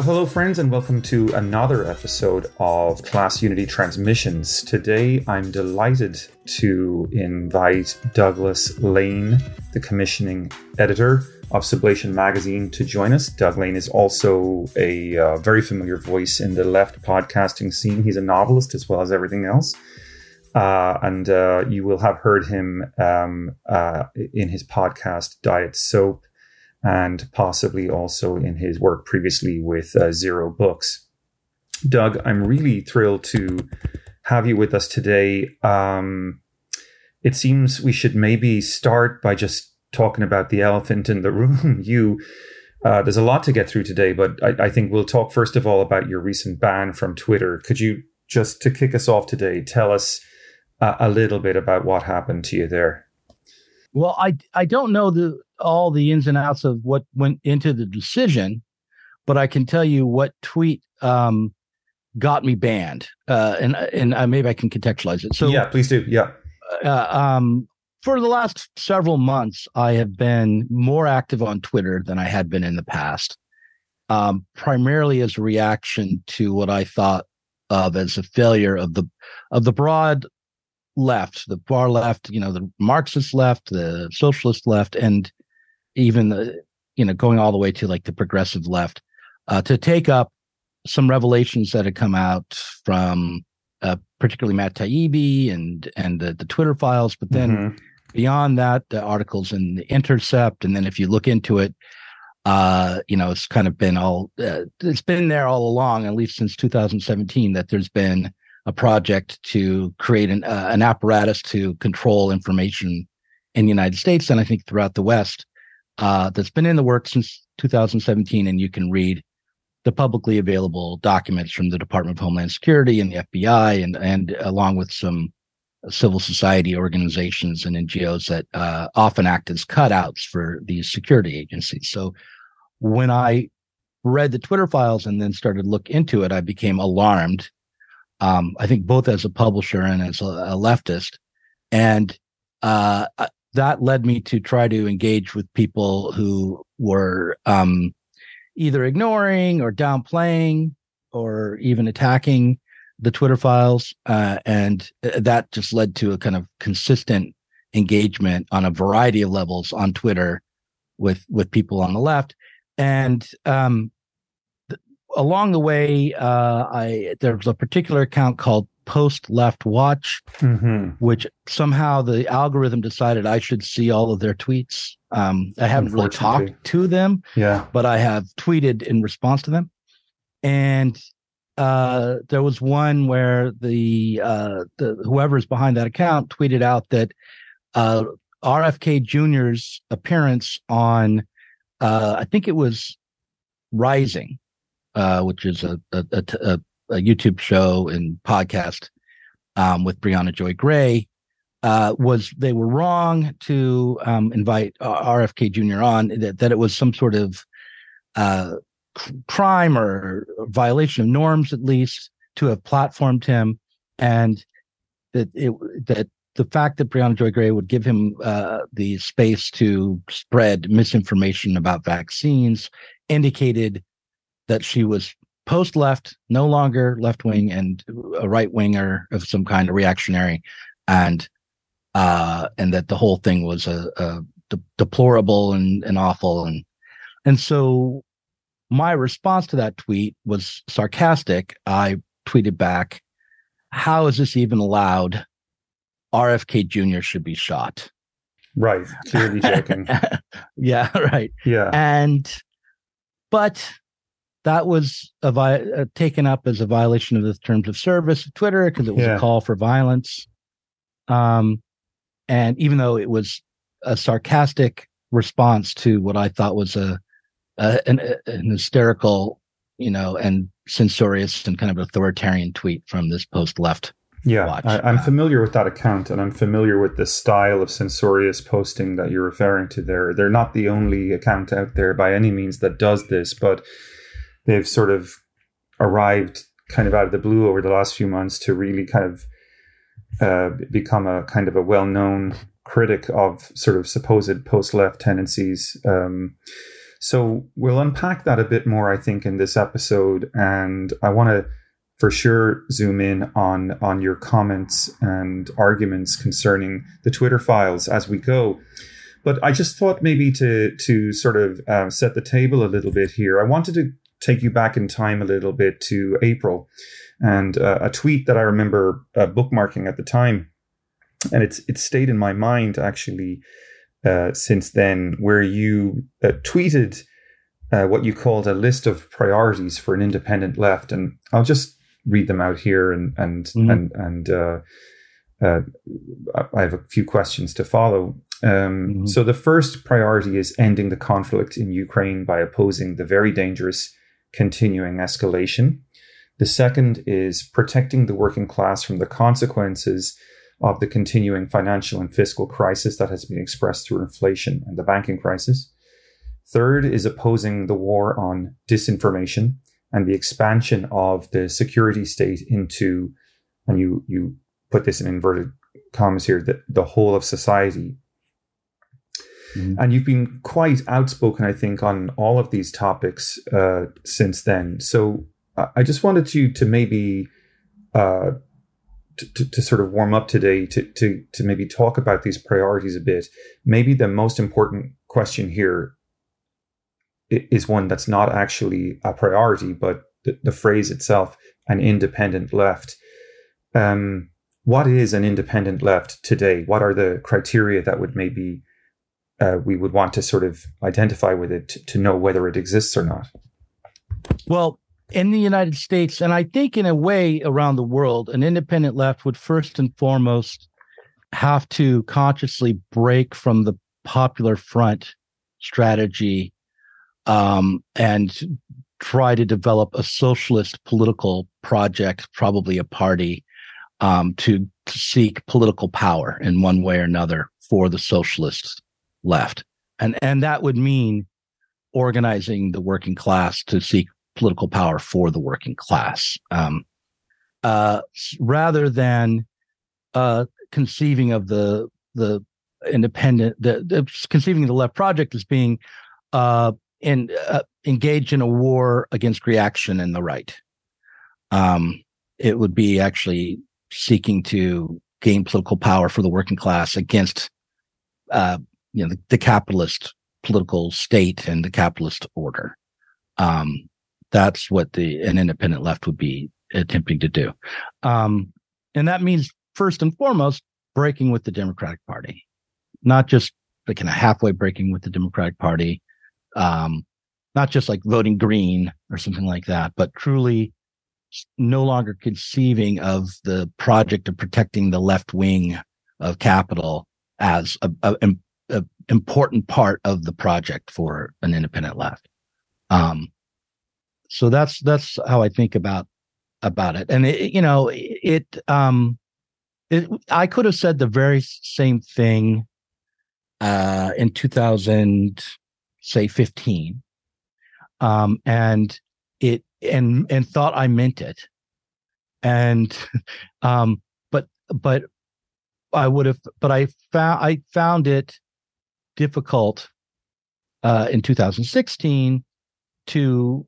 Well, hello, friends, and welcome to another episode of Class Unity Transmissions. Today, I'm delighted to invite Douglas Lain, the commissioning editor of Sublation Magazine, to join us. Doug Lain is also a uh, very familiar voice in the left podcasting scene. He's a novelist as well as everything else. Uh, and uh, you will have heard him um, uh, in his podcast, Diet Soap and possibly also in his work previously with uh, Zero Books. Doug, I'm really thrilled to have you with us today. Um, it seems we should maybe start by just talking about the elephant in the room. you, uh, there's a lot to get through today, but I, I, think we'll talk first of all about your recent ban from Twitter. Could you just to kick us off today, tell us uh, a little bit about what happened to you there? Well, I I don't know the all the ins and outs of what went into the decision, but I can tell you what tweet um, got me banned, uh, and and uh, maybe I can contextualize it. So yeah, please do. Yeah. Uh, um, for the last several months, I have been more active on Twitter than I had been in the past, um, primarily as a reaction to what I thought of as a failure of the of the broad left, the far left, you know, the Marxist left, the socialist left, and even the, you know, going all the way to like the progressive left, uh, to take up some revelations that had come out from uh, particularly Matt Taibbi and and the, the Twitter files, but then mm-hmm. beyond that, the articles in the Intercept, and then if you look into it, uh, you know, it's kind of been all uh, it's been there all along, at least since 2017, that there's been a project to create an, uh, an apparatus to control information in the United States and I think throughout the West uh, that's been in the works since 2017. And you can read the publicly available documents from the Department of Homeland Security and the FBI, and and along with some civil society organizations and NGOs that uh, often act as cutouts for these security agencies. So when I read the Twitter files and then started to look into it, I became alarmed um, I think both as a publisher and as a, a leftist. And uh, that led me to try to engage with people who were um, either ignoring or downplaying or even attacking the Twitter files. Uh, and uh, that just led to a kind of consistent engagement on a variety of levels on Twitter with with people on the left. And um, along the way, uh, I there was a particular account called Post Left Watch, mm-hmm. which somehow the algorithm decided I should see all of their tweets. Um, I haven't really talked to them, yeah, but I have tweeted in response to them. And uh, there was one where the uh, the whoever's behind that account tweeted out that uh, RFK Jr.'s appearance on uh, I think it was Rising uh, which is a, a, a, a, YouTube show and podcast um, with Briahna Joy Gray, uh, was they were wrong to um, invite uh, RFK Jr. on, that, that it was some sort of uh, crime or violation of norms, at least, to have platformed him. And that it that the fact that Briahna Joy Gray would give him uh, the space to spread misinformation about vaccines indicated that she was post left, no longer left wing, and a right winger of some kind of reactionary, and uh, and that the whole thing was a, a de- deplorable and, and awful, and and so my response to that tweet was sarcastic. I tweeted back, "How is this even allowed? RFK Jr. should be shot." Right, clearly joking. yeah, right. Yeah, and but that was a vi- uh, taken up as a violation of the terms of service of Twitter because it was yeah. a call for violence. Um, and even though it was a sarcastic response to what I thought was a, a an, an, hysterical, you know, and censorious and kind of authoritarian tweet from this post left. Yeah, I, am familiar with that account, and I'm familiar with the style of censorious posting that you're referring to there. They're not the only account out there by any means that does this, but they've sort of arrived kind of out of the blue over the last few months to really kind of uh, become a kind of a well-known critic of sort of supposed post-left tendencies. Um, So we'll unpack that a bit more, I think, in this episode. And I want to for sure zoom in on on your comments and arguments concerning the Twitter files as we go. But I just thought maybe to to sort of uh, set the table a little bit here. I wanted to take you back in time a little bit to April and uh, a tweet that I remember uh, bookmarking at the time, and it's it's stayed in my mind actually uh, since then, where you uh, tweeted uh, what you called a list of priorities for an independent left, and I'll just read them out here and and mm-hmm. and and uh, uh, I have a few questions to follow. Um, mm-hmm. So the first priority is ending the conflict in Ukraine by opposing the very dangerous continuing escalation. The second is protecting the working class from the consequences of the continuing financial and fiscal crisis that has been expressed through inflation and the banking crisis. Third is opposing the war on disinformation and the expansion of the security state into, and you, you put this in inverted commas here, the, the whole of society. Mm-hmm. And you've been quite outspoken, I think, on all of these topics uh, since then. So I just wanted you to maybe uh, to, to, sort of warm up today to, to to maybe talk about these priorities a bit. Maybe the most important question here is one that's not actually a priority, but the, the phrase itself, an independent left. Um, what is an independent left today? What are the criteria that would maybe uh, we would want to sort of identify with it to, to know whether it exists or not? Well, in the United States, and I think in a way around the world, an independent left would first and foremost have to consciously break from the popular front strategy um, and try to develop a socialist political project, probably a party, um, to, seek political power in one way or another for the socialist left. And, and that would mean organizing the working class to seek political power for the working class, um, uh, rather than uh, conceiving of the the independent, the, the, conceiving the left project as being uh, in uh, engaged in a war against reaction and the right. Um, it would be actually seeking to gain political power for the working class against, uh, you know, the, the, capitalist political state and the capitalist order. Um, that's what the an independent left would be attempting to do. Um, and that means first and foremost breaking with the Democratic Party, not just like kind of halfway breaking with the Democratic Party, um, not just like voting green or something like that, but truly no longer conceiving of the project of protecting the left wing of capital as a, a, important part of the project for an independent left. Um, so that's that's how I think about about it. And it, you know, it um it I could have said the very same thing uh in 2000 say 15 um and it and and thought I meant it and um but but I would have but I found I found it difficult uh in 2016 to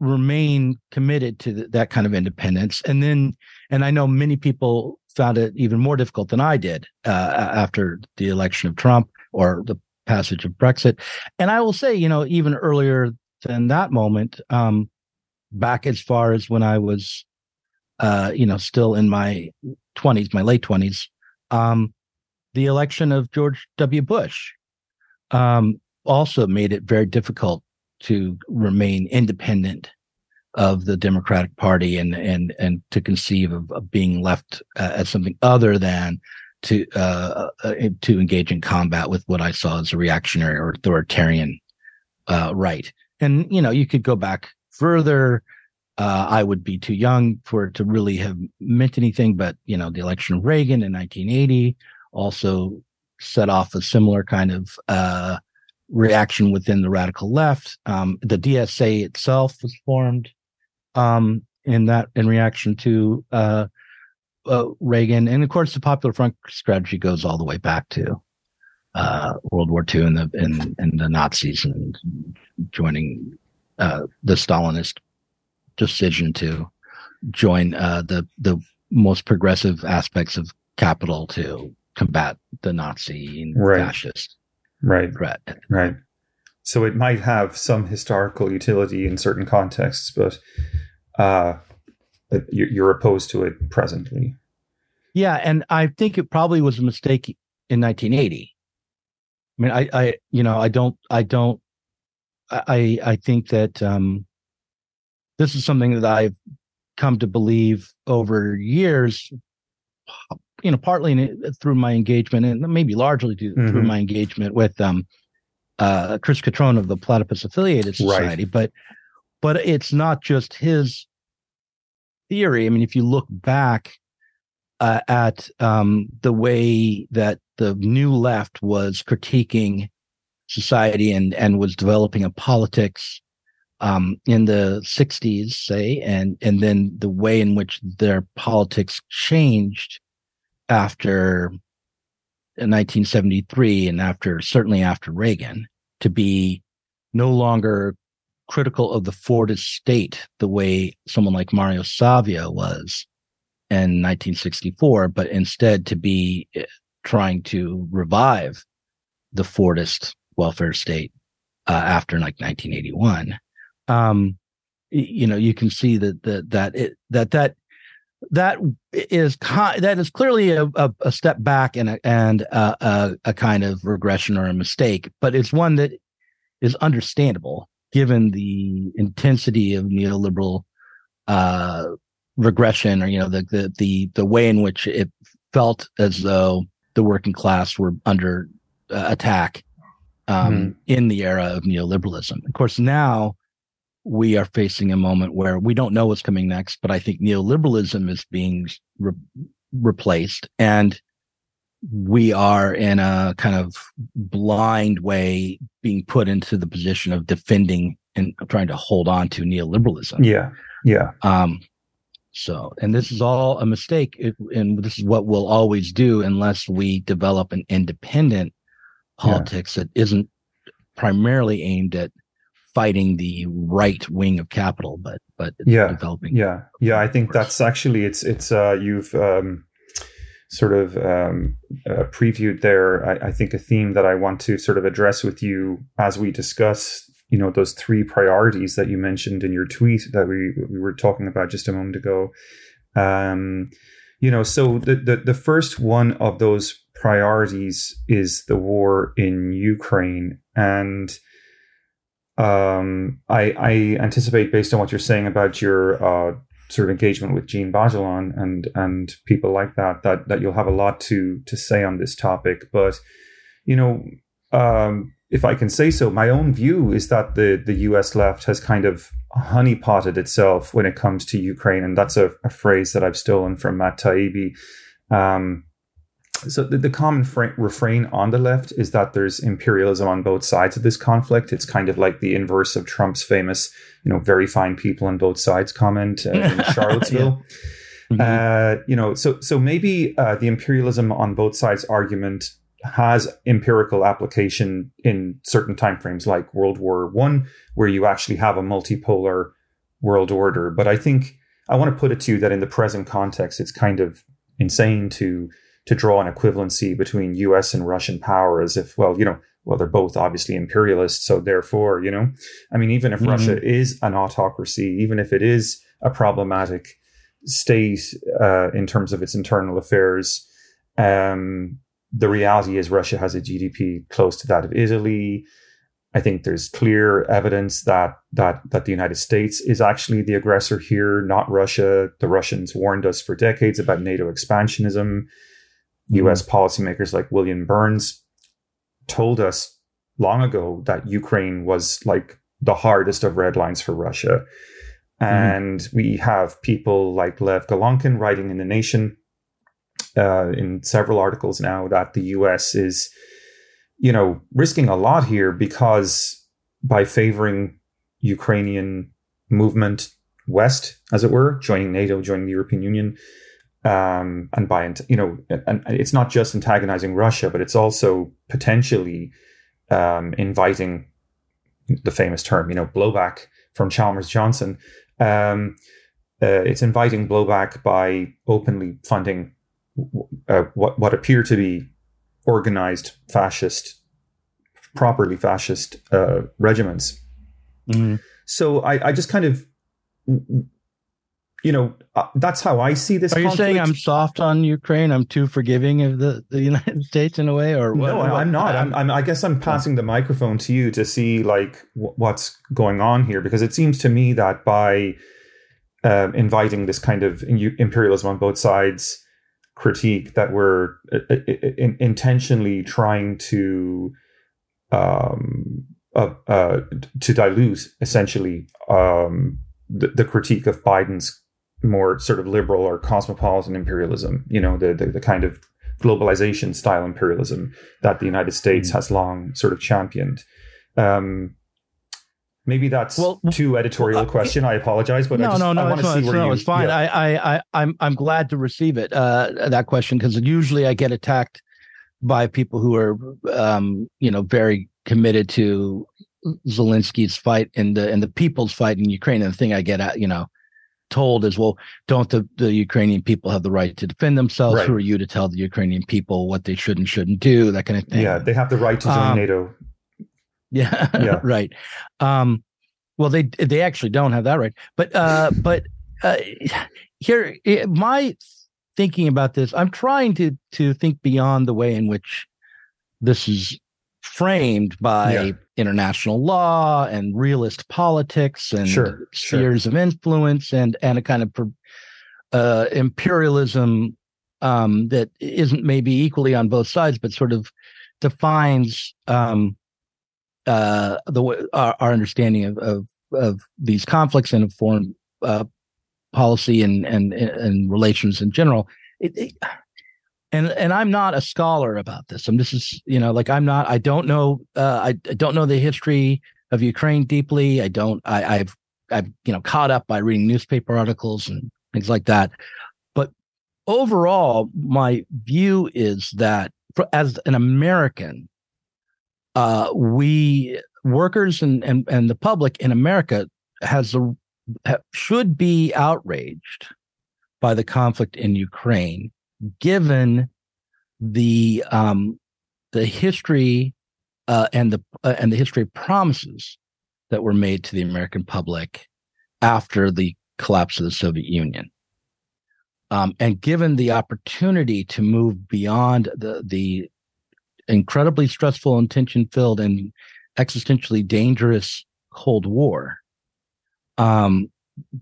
remain committed to th- that kind of independence. And then and i know many people found it even more difficult than i did uh, after the election of trump or the passage of brexit. And i will say you know even earlier than that moment um back as far as when i was uh you know still in my 20s my late 20s um the election of george w. Bush um also made it very difficult to remain independent of the Democratic Party and and and to conceive of, of being left uh, as something other than to uh, uh, to engage in combat with what I saw as a reactionary or authoritarian uh, right. And you know, you could go back further. Uh, I would be too young for it to really have meant anything, but you know, the election of Reagan in 1980 also set off a similar kind of uh, reaction within the radical left. Um, the DSA itself was formed um, in that in reaction to uh, uh, Reagan, and of course the Popular Front strategy goes all the way back to uh, World War II and the and, and the Nazis and joining uh, the Stalinist decision to join uh, the the most progressive aspects of capital to combat the Nazi and right. fascist right. threat. Right. So it might have some historical utility in certain contexts, but uh, you're opposed to it presently. Yeah, and I think it probably was a mistake in 1980. I mean, I, I, you know, I don't, I don't, I, I think that um, this is something that I've come to believe over years. You know, partly in, through my engagement, and maybe largely due, mm-hmm. through my engagement with um, uh, Chris Cutrone of the Platypus Affiliated Society, right. but but it's not just his theory. I mean, if you look back uh, at um, the way that the new left was critiquing society and and was developing a politics um, in the 60s say and and then the way in which their politics changed after 1973 and after certainly after Reagan to be no longer critical of the Fordist state the way someone like Mario Savio was in 1964, but instead to be eh, trying to revive the Fordist welfare state uh, after like 1981. Um, you know, you can see that that that it, that that that is that is clearly a, a, a step back and a, and a, a kind of regression or a mistake, but it's one that is understandable given the intensity of neoliberal uh, regression or you know the, the the the way in which it felt as though the working class were under uh, attack um, mm-hmm. in the era of neoliberalism. Of course, now we are facing a moment where we don't know what's coming next, but I think neoliberalism is being re- replaced, and we are in a kind of blind way being put into the position of defending and trying to hold on to neoliberalism. Yeah, yeah. Um, so, and this is all a mistake, it, and this is what we'll always do unless we develop an independent politics yeah. that isn't primarily aimed at fighting the right wing of capital, but but yeah, developing. Yeah, yeah. I think that's actually it's it's uh, you've um, sort of um, uh, previewed there. I, I think a theme that I want to sort of address with you as we discuss you know those three priorities that you mentioned in your tweet that we we were talking about just a moment ago. Um, you know, so the, the the first one of those priorities is the war in Ukraine, and um, I, I anticipate, based on what you're saying about your uh, sort of engagement with Jean Bajelon and and people like that, that that you'll have a lot to to say on this topic. But you know, um, if I can say so, my own view is that the, the US left has kind of honeypotted itself when it comes to Ukraine. And that's a, a phrase that I've stolen from Matt Taibbi. Um, so the, the common fra- refrain on the left is that there's imperialism on both sides of this conflict. It's kind of like the inverse of Trump's famous, you know, very fine people on both sides comment uh, in Charlottesville. yeah. mm-hmm. uh, you know, so so maybe uh, the imperialism on both sides argument has empirical application in certain timeframes like World War One, where you actually have a multipolar world order. But I think I want to put it to you that in the present context, it's kind of insane to to draw an equivalency between U.S. and Russian power as if, well, you know, well, they're both obviously imperialists, so therefore, you know, I mean, even if mm-hmm. Russia is an autocracy, even if it is a problematic state uh, in terms of its internal affairs, um, the reality is Russia has a GDP close to that of Italy. I think there's clear evidence that that that the United States is actually the aggressor here, not Russia. The Russians warned us for decades about NATO expansionism. Mm-hmm. US policymakers like William Burns told us long ago that Ukraine was like the hardest of red lines for Russia. Mm-hmm. And we have people like Lev Golinkin writing in The Nation uh, in several articles now that the US is, you know, risking a lot here because by favoring Ukrainian movement west, as it were, joining NATO, joining the European Union, um, and by you know, and it's not just antagonizing Russia, but it's also potentially um, inviting the famous term, you know, blowback from Chalmers Johnson. Um, uh, it's inviting blowback by openly funding uh, what what appear to be organized fascist, properly fascist uh, regiments. Mm-hmm. So I, I just kind of you know, uh, that's how I see this. Are conflict. you saying I'm soft on Ukraine? I'm too forgiving of the, the United States in a way, or what? no? I'm not. I'm, I'm, i guess I'm passing the microphone to you to see like w- what's going on here because it seems to me that by um, inviting this kind of imperialism on both sides critique that we're uh, uh, uh, in, intentionally trying to um, uh, uh, to dilute essentially um, the, the critique of Biden's more sort of liberal or cosmopolitan imperialism, you know, the, the, the kind of globalization style imperialism that the United States mm-hmm. has long sort of championed. Um, maybe that's well, too editorial uh, question. I apologize, but no, I just, no, no, I want to see where no, you, it's fine. Yeah. I, I, I, am I'm glad to receive it. Uh, that question because usually I get attacked by people who are, um, you know, very committed to Zelensky's fight and the and the people's fight in Ukraine. And the thing I get at, you know, told is, well, don't the, the Ukrainian people have the right to defend themselves? Right. Who are you to tell the Ukrainian people what they should and shouldn't do? That kind of thing. Yeah, they have the right to join um, NATO. Yeah, yeah, right. Um, well, they they actually don't have that right, but uh, but uh, here, my thinking about this, I'm trying to to think beyond the way in which this is framed by yeah. International law and realist politics and sure, spheres sure. of influence and and a kind of uh, imperialism um, that isn't maybe equally on both sides, but sort of defines um, uh, the our, our understanding of, of, of these conflicts and of foreign uh, policy and, and and relations in general. It, it, and and I'm not a scholar about this. I'm is you know like I'm not. I don't know. Uh, I, I don't know the history of Ukraine deeply. I don't. I, I've I've you know caught up by reading newspaper articles and things like that. But overall, my view is that for, as an American, uh, we workers and, and and the public in America has a should be outraged by the conflict in Ukraine given the um, the history uh, and the uh, and the history of promises that were made to the American public after the collapse of the Soviet Union. Um, and given the opportunity to move beyond the the incredibly stressful and tension filled and existentially dangerous Cold War, um,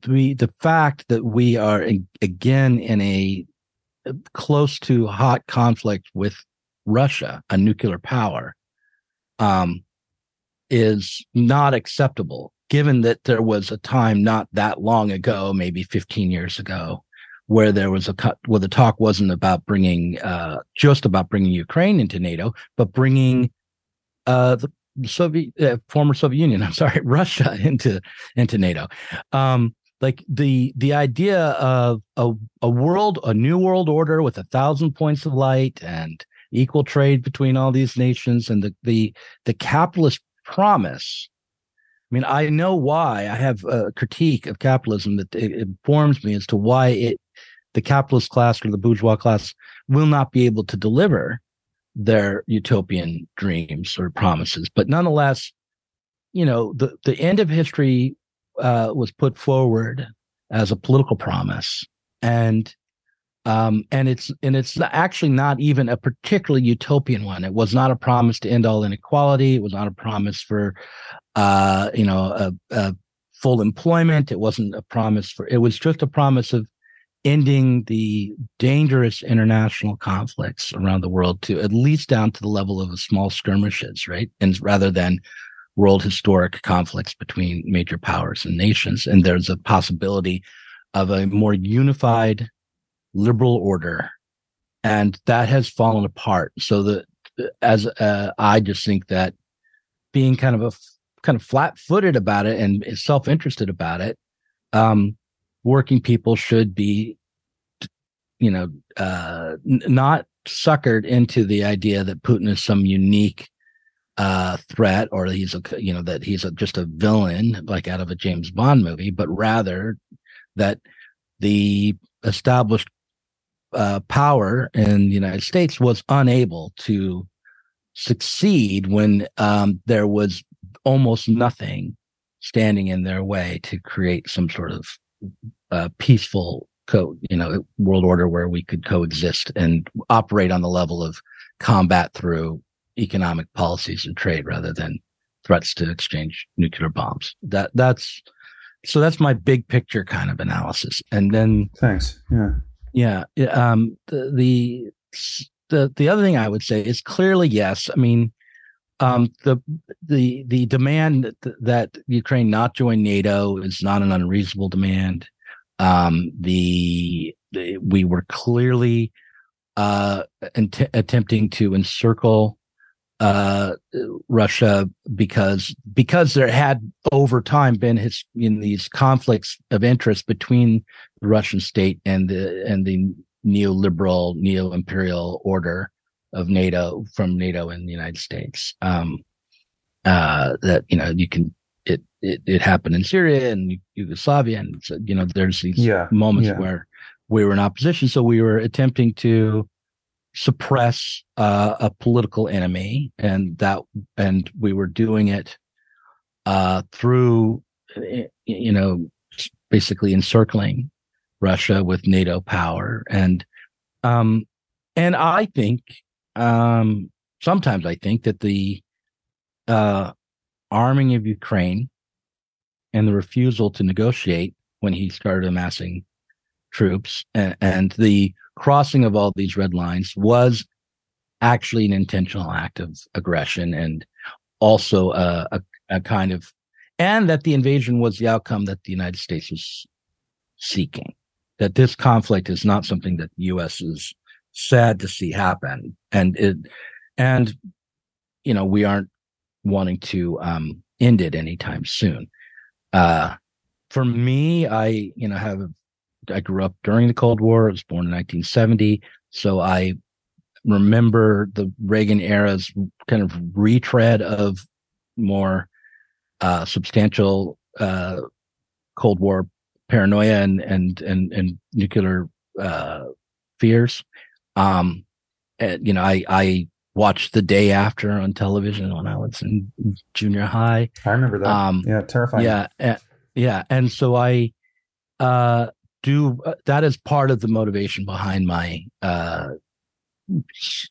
the the fact that we are in, again in a close to hot conflict with Russia, a nuclear power, um, is not acceptable, given that there was a time not that long ago, maybe 15 years ago, where there was a cut, where the talk wasn't about bringing uh, just about bringing Ukraine into NATO, but bringing uh, the Soviet uh, former Soviet Union, I'm sorry, Russia into into NATO. Um, like the the idea of a, a world a new world order with a thousand points of light and equal trade between all these nations and the the the capitalist promise. I mean i know why. I have a critique of capitalism that it informs me as to why it the capitalist class or the bourgeois class will not be able to deliver their utopian dreams or promises. But nonetheless you know the the end of history uh, was put forward as a political promise, and um, and it's and it's actually not even a particularly utopian one. It was not a promise to end all inequality. It was not a promise for, uh, you know, a, a full employment. It wasn't a promise for. It was just a promise of ending the dangerous international conflicts around the world to at least down to the level of small skirmishes, right? And rather than world historic conflicts between major powers and nations. And there's a possibility of a more unified liberal order. And that has fallen apart. So that as uh, I just think that being kind of a kind of flat footed about it and self interested about it, um, working people should be, you know, uh, n- not suckered into the idea that Putin is some unique uh, threat or he's a you know that he's a, just a villain like out of a James Bond movie, but rather that the established uh, power in the United States was unable to succeed when um, there was almost nothing standing in their way to create some sort of uh, peaceful co you know world order where we could coexist and operate on the level of combat through economic policies and trade rather than threats to exchange nuclear bombs. That that's so that's my big picture kind of analysis. And then thanks. Yeah. Yeah um the the the, the other thing i would say is clearly yes. I mean um, the the the demand that, that, Ukraine not join NATO is not an unreasonable demand. Um, the, the, we were clearly uh, int- attempting to encircle uh, Russia because because there had over time been his in these conflicts of interest between the Russian state and the and the neoliberal neo imperial order of NATO from NATO and the United States. Um, uh, that you know you can it, it it happened in Syria and Yugoslavia, and so, you know there's these yeah, moments yeah. where we were in opposition, so we were attempting to suppress uh, a political enemy, and that and we were doing it uh, through you know basically encircling Russia with NATO power. And um, and I think um, sometimes I think that the uh, arming of Ukraine and the refusal to negotiate when he started amassing troops and, and the crossing of all these red lines was actually an intentional act of aggression and also a, a, a, kind of and that the invasion was the outcome that the united states was seeking that this conflict is not something that the us is sad to see happen. And it, and, you know, we aren't wanting to, um, end it anytime soon. Uh, for me, I, you know, have, I grew up during the Cold War. I was born in 1970. So I remember the Reagan era's kind of retread of more, uh, substantial, uh, Cold War paranoia and, and, and, and nuclear, uh, fears. Um, and, you know, I, I watched the day after on television when I was in junior high. I remember that. Um, yeah, terrifying. Yeah, uh, yeah, and so I uh, do. Uh, that is part of the motivation behind my uh,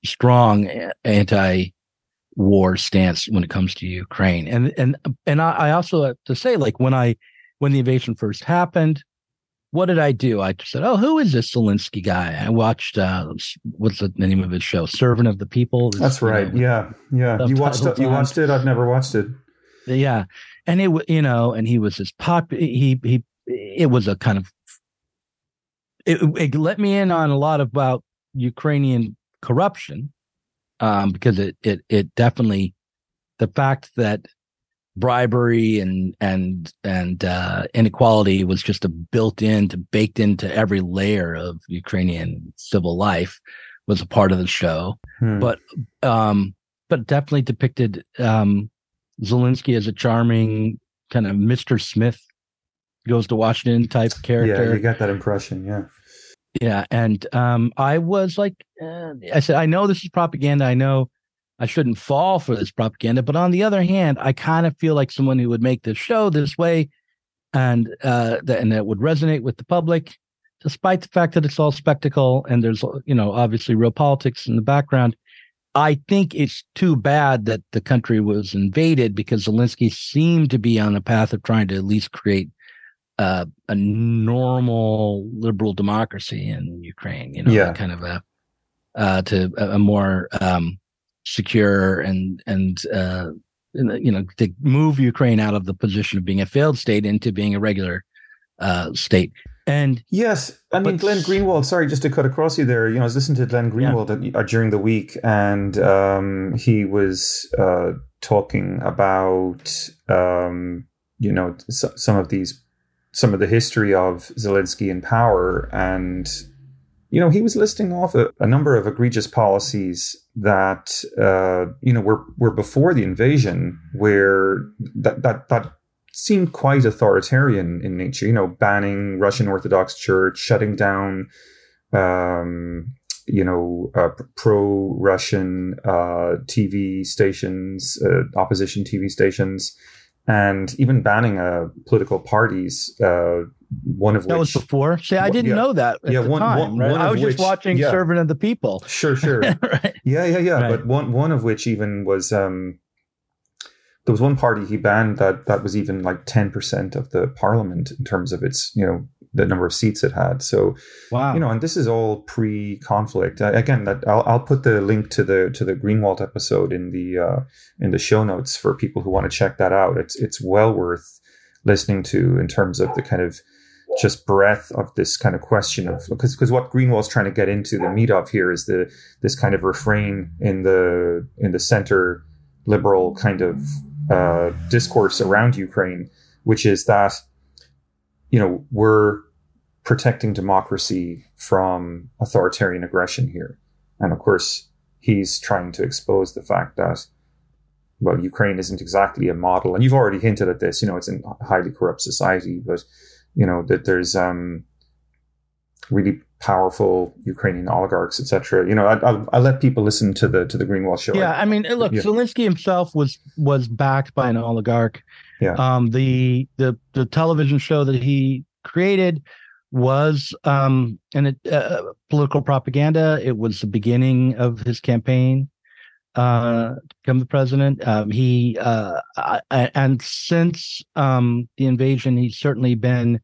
strong anti-war stance when it comes to Ukraine. And and and I, I also have to say, like when I when the invasion first happened, what did I do? I said, "Oh, who is this Zelensky guy?" I watched uh, what's the name of his show, "Servant of the People." That's right. Know, yeah, yeah. You watched it. You watched it. I've never watched it. Yeah, and it was, you know, and he was this pop. He he. It was a kind of. It, it let me in on a lot about Ukrainian corruption, um, because it it it definitely the fact that bribery and and and uh, inequality was just a built into baked into every layer of Ukrainian civil life was a part of the show, hmm. but um, but definitely depicted um, Zelensky as a charming kind of Mr. Smith goes to Washington type character. Yeah, you got that impression. Yeah. Yeah, and um, I was like, uh, I said, I know this is propaganda. I know I shouldn't fall for this propaganda. But on the other hand, I kind of feel like someone who would make this show this way and uh that and that would resonate with the public, despite the fact that it's all spectacle and there's you know obviously real politics in the background. I think it's too bad that the country was invaded because Zelensky seemed to be on a path of trying to at least create uh, a normal liberal democracy in Ukraine. You know, yeah. kind of a uh, to a, a more um, secure and and uh, you know to move Ukraine out of the position of being a failed state into being a regular uh, state. And yes, I mean Glenn Greenwald. Sorry, just to cut across you there. You know, I was listening to Glenn Greenwald yeah. Uh, during the week, and um, he was uh, talking about um, you know some of these some of the history of Zelensky in power, and you know he was listing off a, a number of egregious policies that uh, you know were were before the invasion, where that that that seemed quite authoritarian in nature. You know, banning Russian Orthodox Church, shutting down, um, you know, uh, pro-Russian uh, TV stations, uh, opposition TV stations, and even banning uh, political parties. Uh, one of that which was before. See, I didn't yeah. know that. yeah, one, time, one, right? one I was just watching yeah. Servant of the People. Sure, sure. right. Yeah, yeah, yeah. Right. But one one of which even was um, there was one party he banned that that was even like 10% of the parliament in terms of its you know the number of seats it had. So wow. you know and this is all pre-conflict. Uh, again that I'll, I'll put the link to the to the greenwald episode in the uh, in the show notes for people who want to check that out. It's it's well worth listening to in terms of the kind of just breadth of this kind of question of because because what Greenwald's trying to get into the meat of here is the this kind of refrain in the in the center liberal kind of uh, discourse around Ukraine, which is that you know we're protecting democracy from authoritarian aggression here, and of course he's trying to expose the fact that well Ukraine isn't exactly a model, and you've already hinted at this. You know, it's a highly corrupt society, but you know that there's um, really powerful Ukrainian oligarchs, etc. You know, I, I, I, let people listen to the to the Greenwald show. Yeah, I, mean, look, yeah. Zelensky himself was was backed by an oligarch. Yeah. Um, the the the television show that he created was um an uh, political propaganda. It was the beginning of his campaign uh, to become the president. Um, he uh, I, and since um, the invasion, he's certainly been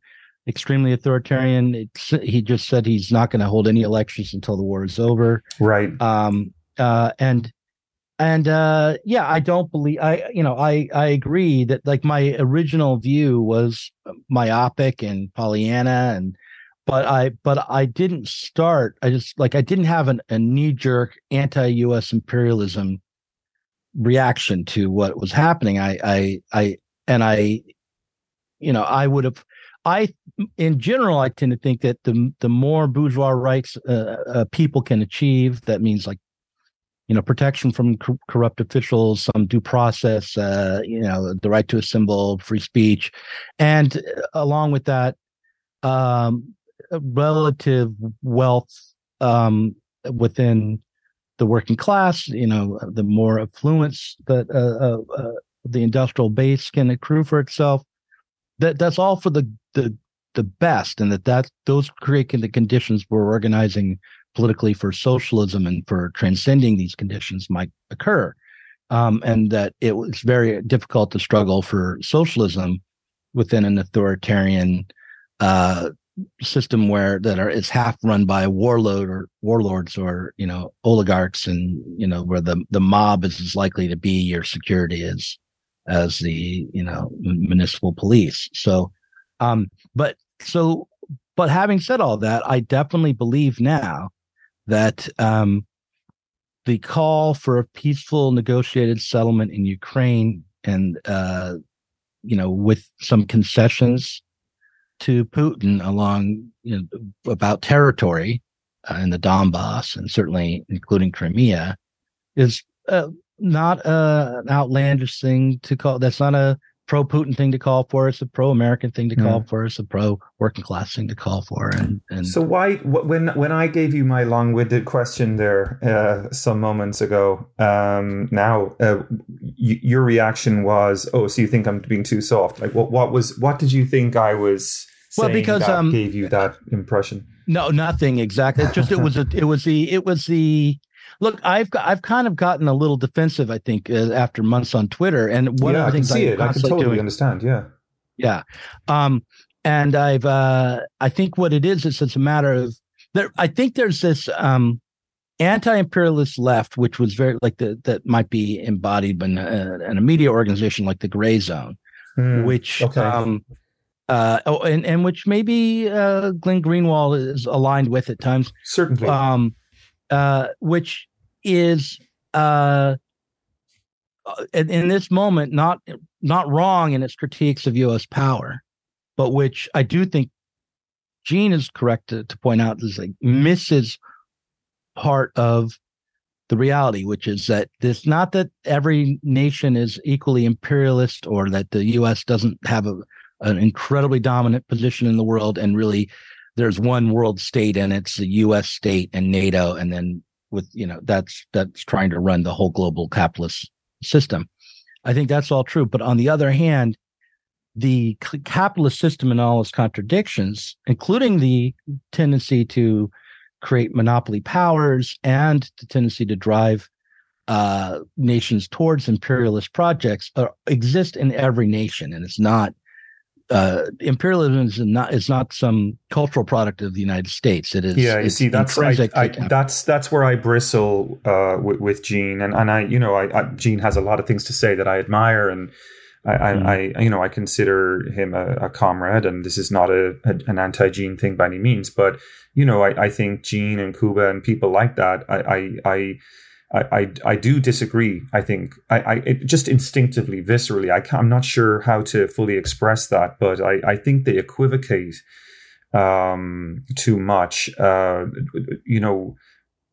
extremely authoritarian. It's, he just said he's not going to hold any elections until the war is over. Right. Um. Uh. And and uh. Yeah. I don't believe. I. You know. I. I agree that like my original view was myopic and Pollyanna and. But I, but I didn't start. I just like I didn't have an, a knee jerk anti U.S. imperialism reaction to what was happening. I, I, I, and I, you know, I would have I, in general, I tend to think that the the more bourgeois rights uh, uh, people can achieve, that means like, you know, protection from co- corrupt officials, some due process, uh, you know, the right to assemble, free speech, and uh, along with that, um, relative wealth um, within the working class. You know, the more affluence that uh, uh, the industrial base can accrue for itself that that's all for the the the best, and that that those create the conditions where organizing politically for socialism and for transcending these conditions might occur, um, and that it was very difficult to struggle for socialism within an authoritarian uh, system where that are is half run by warlord or warlords or you know oligarchs and you know where the the mob is as likely to be your security as as the you know municipal police. So, um, but so, but having said all that, I definitely believe now that um, the call for a peaceful negotiated settlement in Ukraine and uh, you know with some concessions to Putin along you know, about territory uh, in the Donbass and certainly including Crimea is uh, not a, an outlandish thing to call. That's not a pro Putin thing to call for. It's a pro American thing to call for. It's a pro working class thing to call for. And, and so why when when I gave you my long winded question there uh, some moments ago, um, now uh, y- your reaction was, oh, so you think I'm being too soft? Like what what was what did you think I was? well, because um, gave you that impression. No, nothing exactly. It's just it was a, it was the it was the Look, I've I've kind of gotten a little defensive. I think uh, after months on Twitter, and one yeah, of the things I can see I it. I can totally doing, understand. Yeah, yeah. Um, and I've uh, I think what it is is it's a matter of there. I think there's this um, anti-imperialist left, which was very like the that might be embodied in a, in a media organization like the Grayzone, mm, which okay. um, uh, oh, and and which maybe uh, Glenn Greenwald is aligned with at times. Certainly. Um, uh, which is uh, in, in this moment not not wrong in its critiques of U.S. power, but which I do think Gene is correct to, to point out is like misses part of the reality, which is that it's not that every nation is equally imperialist or that the U.S. doesn't have a, an incredibly dominant position in the world, and really there's one world state and it's the U.S. state and NATO, and then with you know that's that's trying to run the whole global capitalist system. I think that's all true, but on the other hand, the capitalist system and all its contradictions, including the tendency to create monopoly powers and the tendency to drive uh, nations towards imperialist projects, uh, exist in every nation, and it's not uh, imperialism is not is not some cultural product of the United States. It is. Yeah, you see, that's I, I, that's that's where I bristle uh, with, with Gene, and and I, you know, I, I, Gene has a lot of things to say that I admire, and I, mm. I, you know, I consider him a, a comrade, and this is not a, a an anti-Gene thing by any means, but you know, I, I think Gene and Kuba and people like that, I, I, I I, I, do disagree. I think I, I just instinctively, viscerally, I am not sure how to fully express that, but I, I think they equivocate um, too much. Uh, you know,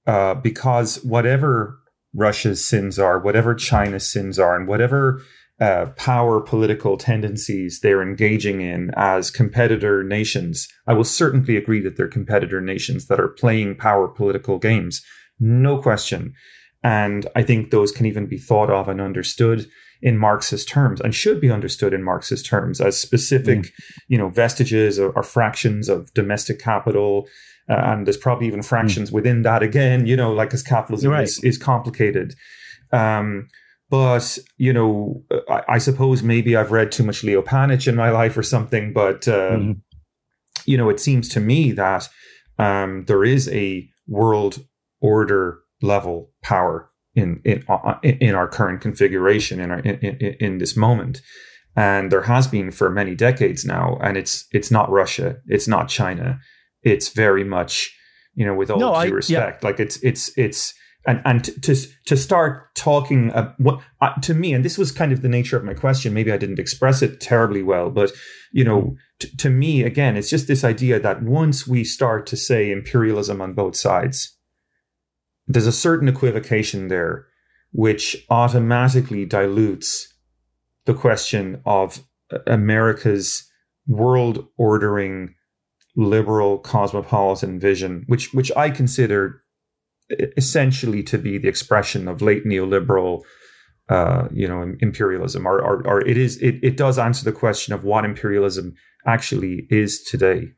uh, because whatever Russia's sins are, whatever China's sins are, and whatever uh, power political tendencies they're engaging in as competitor nations, I will certainly agree that they're competitor nations that are playing power political games. No question. And I think those can even be thought of and understood in Marxist terms and should be understood in Marxist terms as specific, mm. you know, vestiges or, or, fractions of domestic capital. Uh, and there's probably even fractions mm. within that again, you know, like as capitalism right. is, is complicated. Um, but you know, I, I, suppose maybe I've read too much Leo Panitch in my life or something. But uh, mm. you know, it seems to me that um, there is a world order level power in in uh, in our current configuration in our in, in, in this moment and there has been for many decades now and it's it's not russia it's not china it's very much you know with all no, due I, respect yeah. like it's it's it's and and to to start talking uh, what uh, to me and this was kind of the nature of my question maybe i didn't express it terribly well but you know t- to me again it's just this idea that once we start to say imperialism on both sides there's a certain equivocation there which automatically dilutes the question of America's world ordering liberal cosmopolitan vision, which which I consider essentially to be the expression of late neoliberal uh, you know imperialism. Or, or, or it is it, it does answer the question of what imperialism actually is today.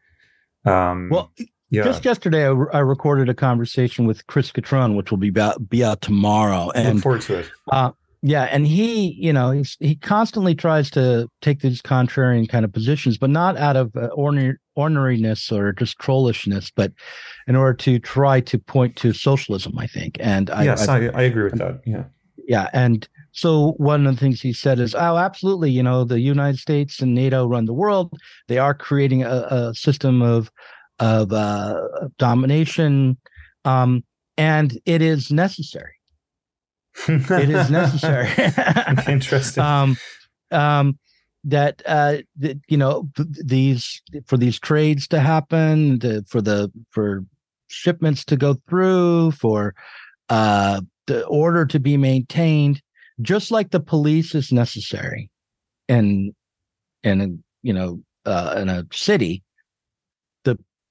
Um, well yeah. Just yesterday, I, I, recorded a conversation with Chris Cutrone, which will be about, be out tomorrow. And Look forward to it. Uh, yeah, and he, you know, he's, he constantly tries to take these contrarian kind of positions, but not out of uh, ordinary, ordinariness or just trollishness, but in order to try to point to socialism. I think, and I, yes, I, I agree with that. Yeah, yeah, and so one of the things he said is, "Oh, absolutely. You know, the United States and NATO run the world. They are creating a, a system of of uh, domination, um, and it is necessary. it is necessary. Interesting. um, um, that uh, that you know these for these trades to happen, to, for the for shipments to go through, for uh, the order to be maintained, just like the police is necessary, and and you know uh, in a city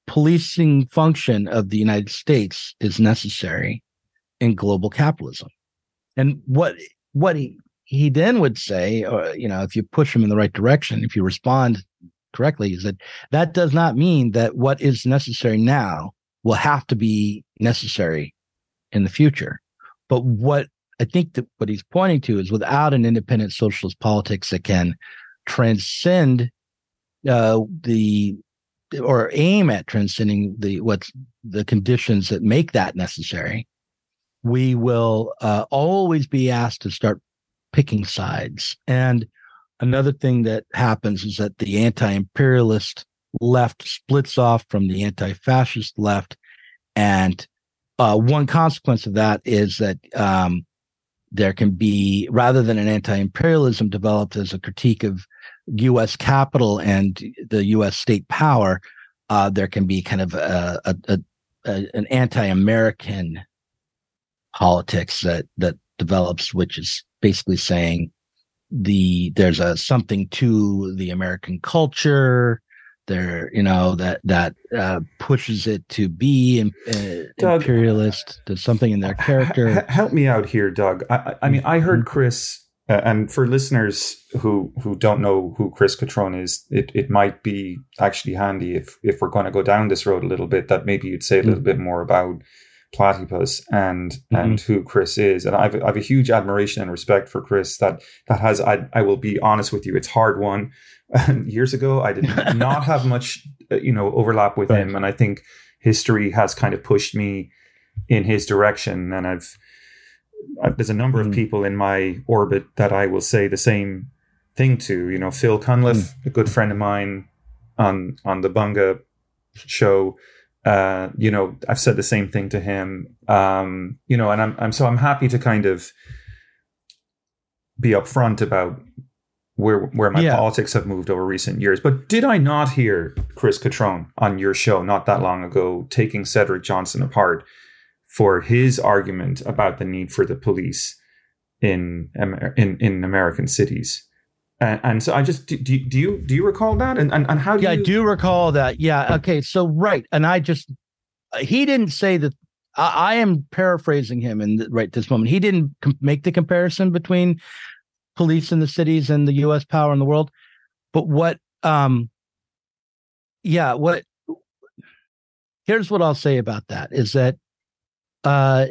policing function of the United States is necessary in global capitalism. And what what he, he then would say, or you know, if you push him in the right direction, if you respond correctly, is that that does not mean that what is necessary now will have to be necessary in the future. But what I think that what he's pointing to is without an independent socialist politics that can transcend uh, the or aim at transcending the what's the conditions that make that necessary, we will uh, always be asked to start picking sides. And another thing that happens is that the anti-imperialist left splits off from the anti-fascist left, and uh, one consequence of that is that um, there can be rather than an anti-imperialism developed as a critique of U.S. capital and the U.S. state power, uh, there can be kind of a, a, a, an anti-American politics that that develops, which is basically saying the there's a something to the American culture there you know that that uh, pushes it to be uh, Doug, imperialist there's something in their character help me out here doug i, I mean i heard mm-hmm. chris uh, and for listeners who who don't know who chris cutrone is it, it might be actually handy if if we're going to go down this road a little bit that maybe you'd say a little mm-hmm. bit more about platypus and mm-hmm. and who chris is and I've, I've a huge admiration and respect for chris that that has I, I will be honest with you it's hard one years ago. I did not have much, uh, you know, overlap with right. him, and I think history has kind of pushed me in his direction. And I've, I've there's a number mm. of people in my orbit that I will say the same thing to. You know, Phil Cunliffe, mm. a good friend of mine on on the Bunga show. Uh, you know, I've said the same thing to him. Um, you know, and I'm, I'm so I'm happy to kind of be upfront about where where my yeah. politics have moved over recent years. But did I not hear Chris Cutrone on your show not that long ago taking Cedric Johnson apart for his argument about the need for the police in in in American cities? And, and so I just do, do, you do you recall that and and, and how do yeah you... I do recall that yeah okay so right and I just he didn't say that I, I am paraphrasing him in right this moment he didn't com- make the comparison between police in the cities and the US power in the world. But what um yeah, what here's what I'll say about that is that uh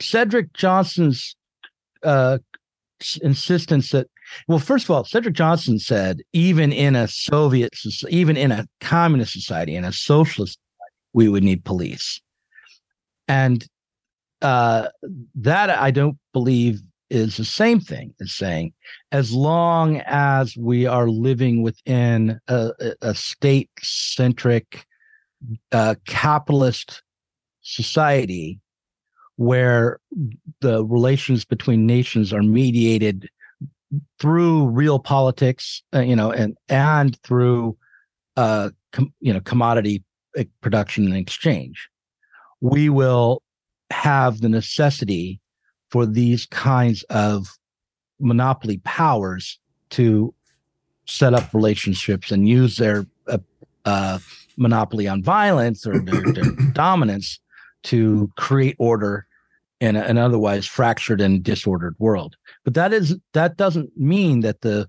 Cedric Johnson's uh insistence that well first of all Cedric Johnson said even in a Soviet even in a communist society in a socialist society, we would need police. And uh that I don't believe is the same thing as saying as long as we are living within a, a state centric uh, capitalist society where the relations between nations are mediated through real politics uh, you know and and through uh com, you know commodity uh, production and exchange we will have the necessity for these kinds of monopoly powers to set up relationships and use their uh, uh, monopoly on violence or their, their dominance to create order in an otherwise fractured and disordered world. But that is that doesn't mean that the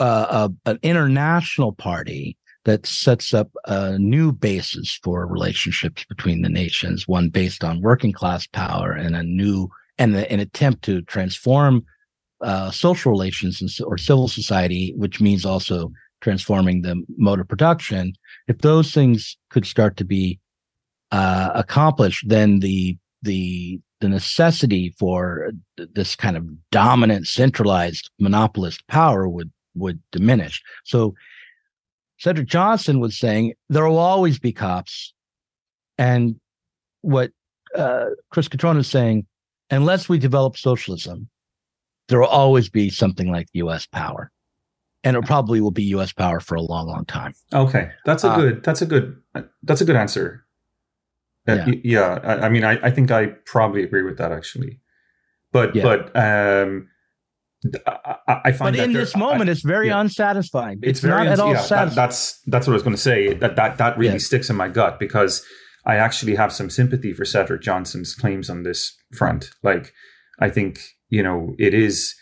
uh, uh an international party that sets up a new basis for relationships between the nations, one based on working class power and a new and the, an attempt to transform uh, social relations or civil society, which means also transforming the mode of production. If those things could start to be uh, accomplished, then the the the necessity for this kind of dominant, centralized monopolist power would would diminish. So Cedric Johnson was saying there will always be cops, and what uh, Chris Cutrone is saying unless we develop socialism, there will always be something like U.S. power, and it probably will be U.S. power for a long, long time. Okay, that's a uh, good. That's a good. That's a good answer. Uh, yeah, yeah I, I, mean, I, I think I probably agree with that actually, but yeah. but um, I, I find. But in this moment, it's very yeah. unsatisfying. It's, it's very not uns- at all yeah, satisfying. That, that's that's what I was going to say. That that that really sticks in my gut because I actually have some sympathy for Cedric Johnson's claims on this front. Like, I think, you know, it is,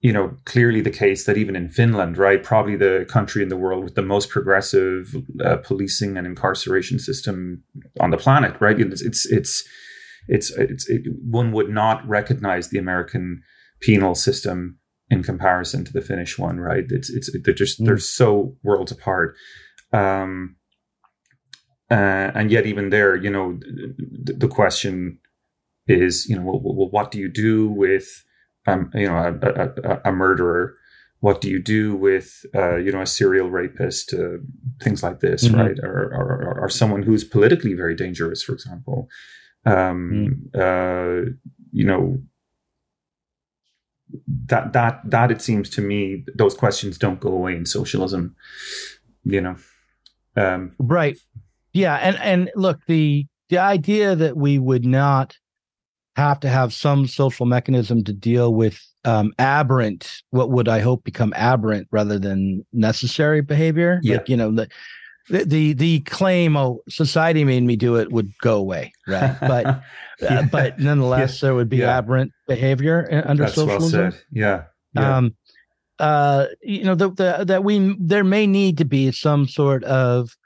you know, clearly the case that even in Finland, right, probably the country in the world with the most progressive uh, policing and incarceration system on the planet, right? It's, it's, it's, it's, it's it, one would not recognize the American penal system in comparison to the Finnish one, right? It's, it's, they're just, mm. they're so worlds apart. Um, uh, and yet, even there, you know, the, the question is, you know, well, well, what do you do with, um, you know, a, a, a, murderer? What do you do with, uh, you know, a serial rapist? Uh, things like this, mm-hmm. right? Or, or, or, someone who's politically very dangerous, for example. Um, mm-hmm. you know, that that that it seems to me those questions don't go away in socialism. You know, um, right? Yeah, and and look, the the idea that we would not have to have some social mechanism to deal with um, aberrant, what would I hope become aberrant rather than necessary behavior. Yeah. Like, you know, the, the, the, the claim, oh, society made me do it would go away. Right. But, uh, Yeah. uh, but nonetheless, there would be Yeah. aberrant behavior under That's well socialism. Yeah. Yeah. Um, uh, you know, the, the, that we, there may need to be some sort of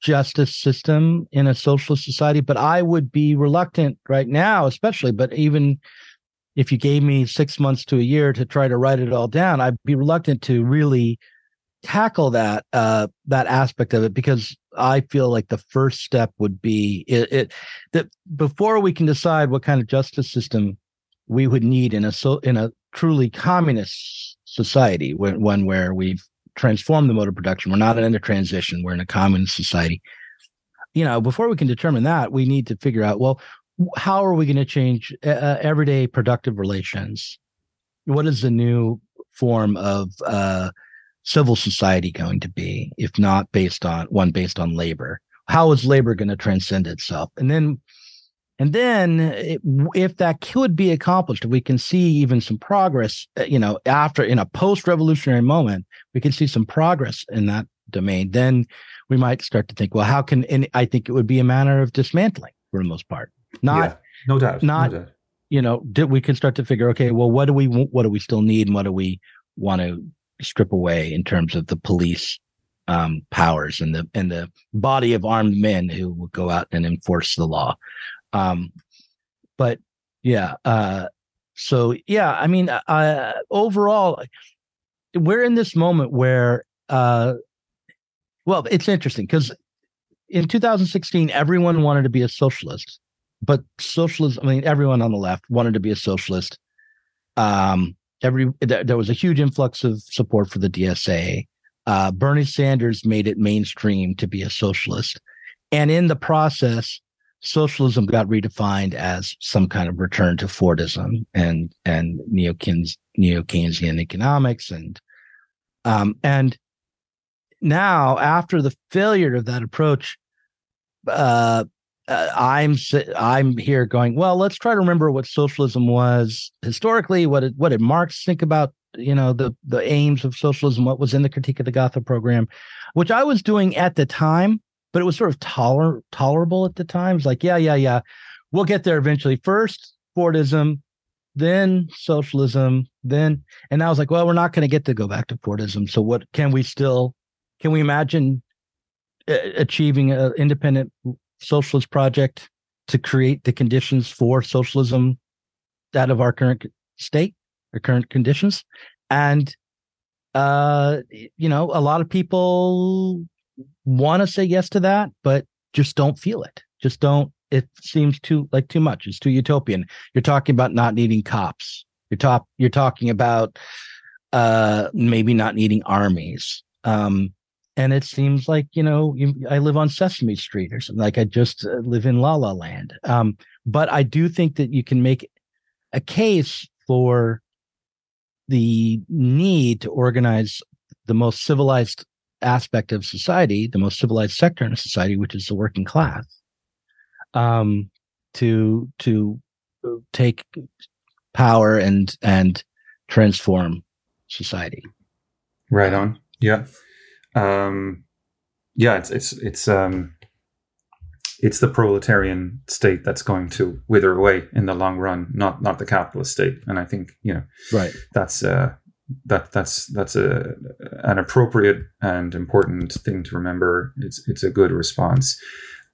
justice system in a socialist society, but I would be reluctant right now, especially, but even if you gave me six months to a year to try to write it all down, I'd be reluctant to really tackle that uh that aspect of it because I feel like the first step would be it, it that before we can decide what kind of justice system we would need in a so in a truly communist society when one where we've transformed the mode of production. We're not in a transition. We're in a communist society. You know before we can determine that we need to figure out well how are we going to change uh, everyday productive relations? What is the new form of uh civil society going to be if not based on one based on labor? How is labor going to transcend itself? And then and then it, if that could be accomplished we can see even some progress uh, you know after in a post revolutionary moment we can see some progress in that domain then we might start to think well how can and i think it would be a matter of dismantling for the most part not yeah. No doubt. not- no doubt. you know did we can start to figure okay well what do we what do we still need and what do we want to strip away in terms of the police um powers and the and the body of armed men who will go out and enforce the law um but yeah uh so yeah i mean uh overall we're in this moment where uh well it's interesting because in 2016 everyone wanted to be a socialist but socialism i mean everyone on the left wanted to be a socialist. Um every there, there was a huge influx of support for the dsa uh bernie sanders made it mainstream to be a socialist. And in the process socialism got redefined as some kind of return to fordism and and neo-Keynes, neo-keynesian economics and um and now after the failure of that approach uh uh, I'm I'm here going well. Let's try to remember what socialism was historically. What did what did Marx think about you know the the aims of socialism? What was in the Critique of the Gotha program, which I was doing at the time, but it was sort of toler tolerable at the time. It's like yeah yeah yeah, we'll get there eventually. First Fordism, then socialism, then and I was like, well, we're not going to get to go back to Fordism. So what can we still can we imagine uh, achieving an independent socialist project to create the conditions for socialism out of our current state or current conditions and uh you know a lot of people want to say yes to that but just don't feel it. Just don't it seems too like too much. It's too utopian. You're talking about not needing cops. You're top. you're talking about uh maybe not needing armies. Um and it seems like you know you, i live on sesame street or something like i just uh, live in la la land. Um, but i do think that you can make a case for the need to organize the most civilized aspect of society the most civilized sector in a society which is the working class um, to to take power and and transform society Right on. Yeah. Um, yeah, it's it's it's um, it's the proletarian state that's going to wither away in the long run, not not the capitalist state. And I think you know right that's uh, that that's that's a an appropriate and important thing to remember. It's it's a good response.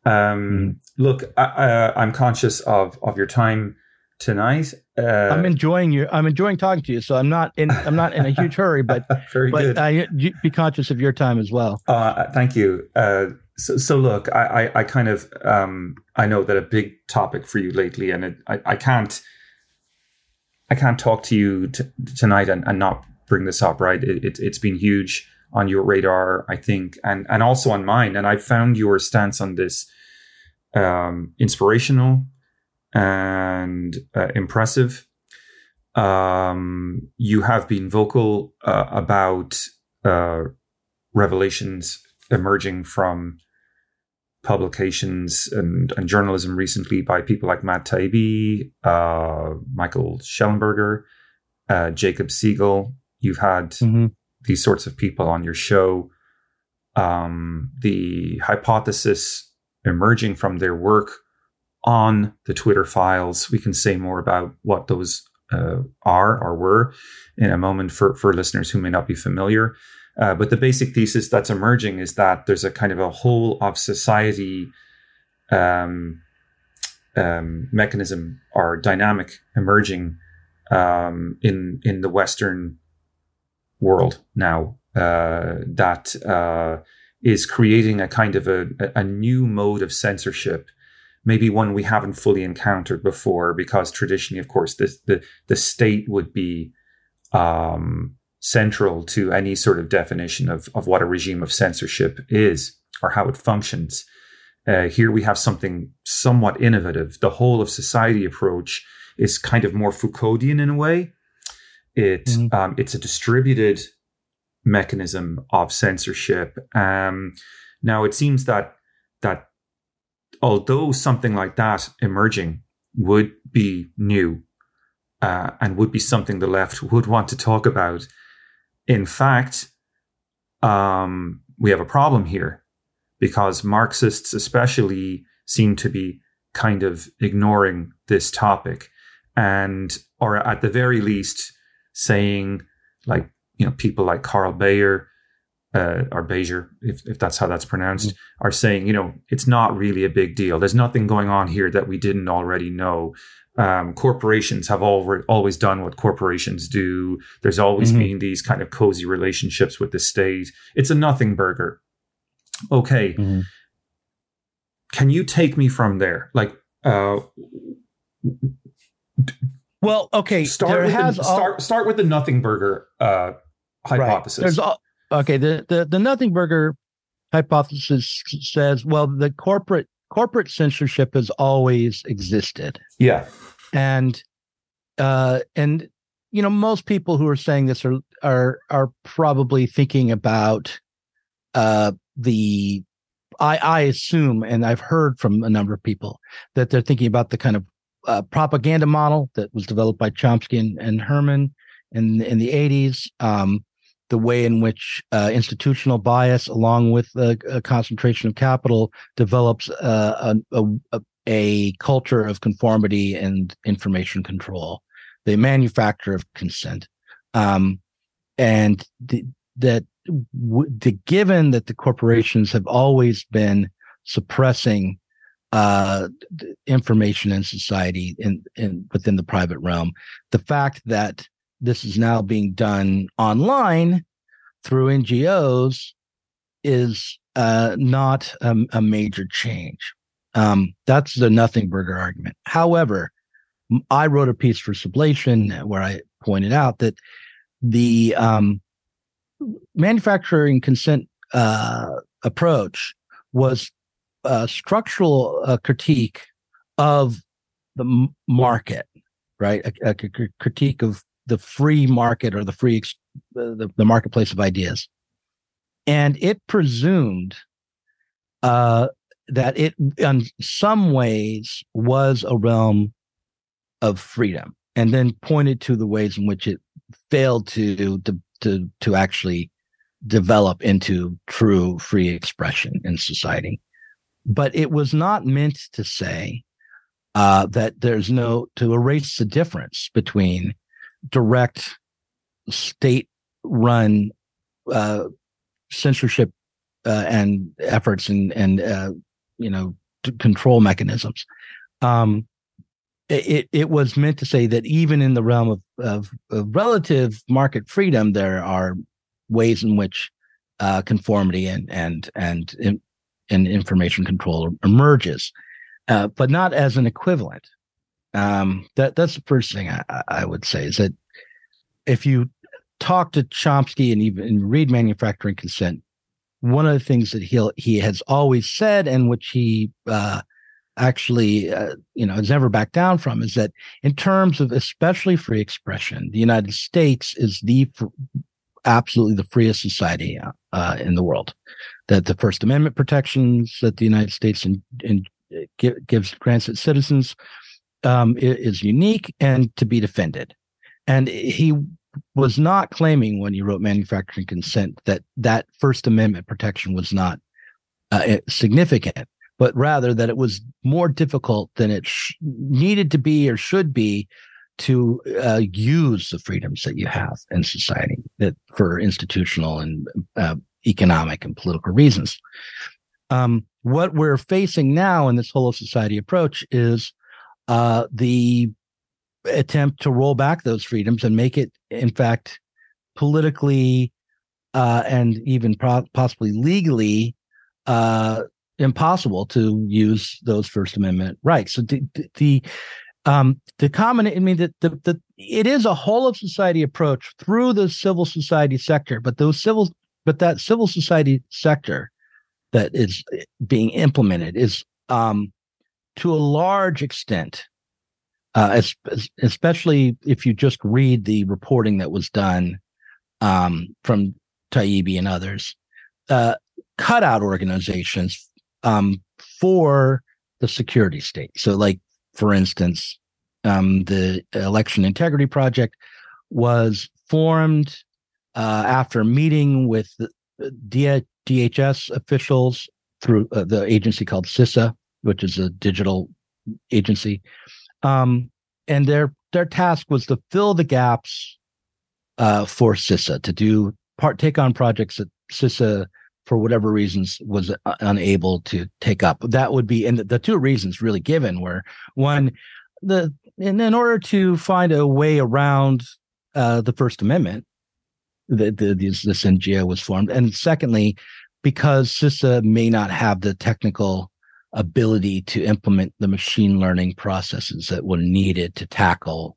Um, Look, I, I'm conscious of of your time tonight. Uh, I'm enjoying you. I'm enjoying talking to you. So I'm not in. I'm not in a huge hurry, but very but good. I be conscious of your time as well. Uh, thank you. Uh, so, so look, I, I, I kind of, um, I know that a big topic for you lately, and it, I, I can't, I can't talk to you t- tonight and, and not bring this up. Right? It, it, it's been huge on your radar, I think, and and also on mine. And I found your stance on this um, inspirational and uh, impressive. Um, you have been vocal uh, about uh, revelations emerging from publications and, and journalism recently by people like Matt Taibbi, uh, Michael Shellenberger, uh, Jacob Siegel. You've had mm-hmm. these sorts of people on your show. Um, the hypothesis emerging from their work on the Twitter files, we can say more about what those uh, are or were in a moment for, for listeners who may not be familiar. Uh, but the basic thesis that's emerging is that there's a kind of a whole of society um, um, mechanism or dynamic emerging um, in in the Western world now uh, that uh, is creating a kind of a, a new mode of censorship maybe one we haven't fully encountered before because traditionally of course the the, the state would be um, central to any sort of definition of, of what a regime of censorship is or how it functions. Uh, here we have something somewhat innovative. The whole of society approach is kind of more Foucauldian in a way. It mm-hmm. um, it's a distributed mechanism of censorship. Um, now it seems that that although something like that emerging would be new uh, and would be something the left would want to talk about, in fact, um, we have a problem here because Marxists, especially, seem to be kind of ignoring this topic and, or at the very least, saying, like, you know, people like Carl Beijer uh, or Bezier, if, if that's how that's pronounced, mm-hmm. are saying, you know, it's not really a big deal. There's nothing going on here that we didn't already know um, corporations have al- always done what corporations do. There's always mm-hmm. been these kind of cozy relationships with the state. It's a nothing burger. Okay. Mm-hmm. Can you take me from there? Like, uh, well, okay. Start with, the, all... start, start with the nothing burger uh, hypothesis. Right. There's all, okay. The, the, the nothing burger hypothesis says, well, the corporate corporate censorship has always existed. Yeah. And uh and you know most people who are saying this are are are probably thinking about uh the I I assume and I've heard from a number of people that they're thinking about the kind of uh, propaganda model that was developed by Chomsky and, and Herman in in the 80s um the way in which uh, institutional bias, along with a, a concentration of capital, develops uh, a, a, a, culture of conformity and information control, the manufacture of consent, um, and the, that the given that the corporations have always been suppressing uh, information in society in, in within the private realm, the fact that this is now being done online through NGOs is uh, not a, a, major change. Um, that's the nothing burger argument. However, I wrote a piece for Sublation where I pointed out that the um, manufacturing consent uh, approach was a structural uh, critique of the market, right? A, a, critique of the free market or the free ex- the, the marketplace of ideas and it presumed uh, that it in some ways was a realm of freedom and then pointed to the ways in which it failed to to to, to actually develop into true free expression in society but it was not meant to say uh, that there's no to erase the difference between direct state run uh, censorship uh, and efforts and and uh, you know control mechanisms. Um, it it was meant to say that even in the realm of, of, of relative market freedom, there are ways in which uh, conformity and and and and information control emerges, uh, but not as an equivalent. Um, that that's the first thing I, I would say is that if you talk to Chomsky and even read Manufacturing Consent, one of the things that he he has always said and which he uh, actually uh, you know has never backed down from is that in terms of especially free expression, the United States is the absolutely the freest society uh, in the world. That the First Amendment protections that the United States in, in, gives grants its citizens um, is unique and to be defended. And he was not claiming when he wrote manufacturing consent that that First Amendment protection was not uh, significant, but rather that it was more difficult than it sh- needed to be or should be to uh, use the freedoms that you have in society that for institutional and uh, economic and political reasons. Um, what we're facing now in this whole of society approach is uh, the attempt to roll back those freedoms and make it, in fact, politically uh, and even pro- possibly legally uh, impossible to use those First Amendment rights. So the, the um, the common, I mean, that the the it is a whole of society approach through the civil society sector, but those civil, but that civil society sector that is being implemented is um, to a large extent uh, especially if you just read the reporting that was done um, from Taibbi and others, uh, cutout organizations um, for the security state. So, like for instance, um, the Election Integrity Project was formed uh, after meeting with DHS officials through uh, the agency called CISA, which is a digital agency, um, and their their task was to fill the gaps uh, for CISA to do part take on projects that CISA for whatever reasons was unable to take up. That would be and the, the two reasons really given were one the in, in order to find a way around uh, the First Amendment, the, the, this, this NGO was formed, and secondly, because CISA may not have the technical ability to implement the machine learning processes that were needed to tackle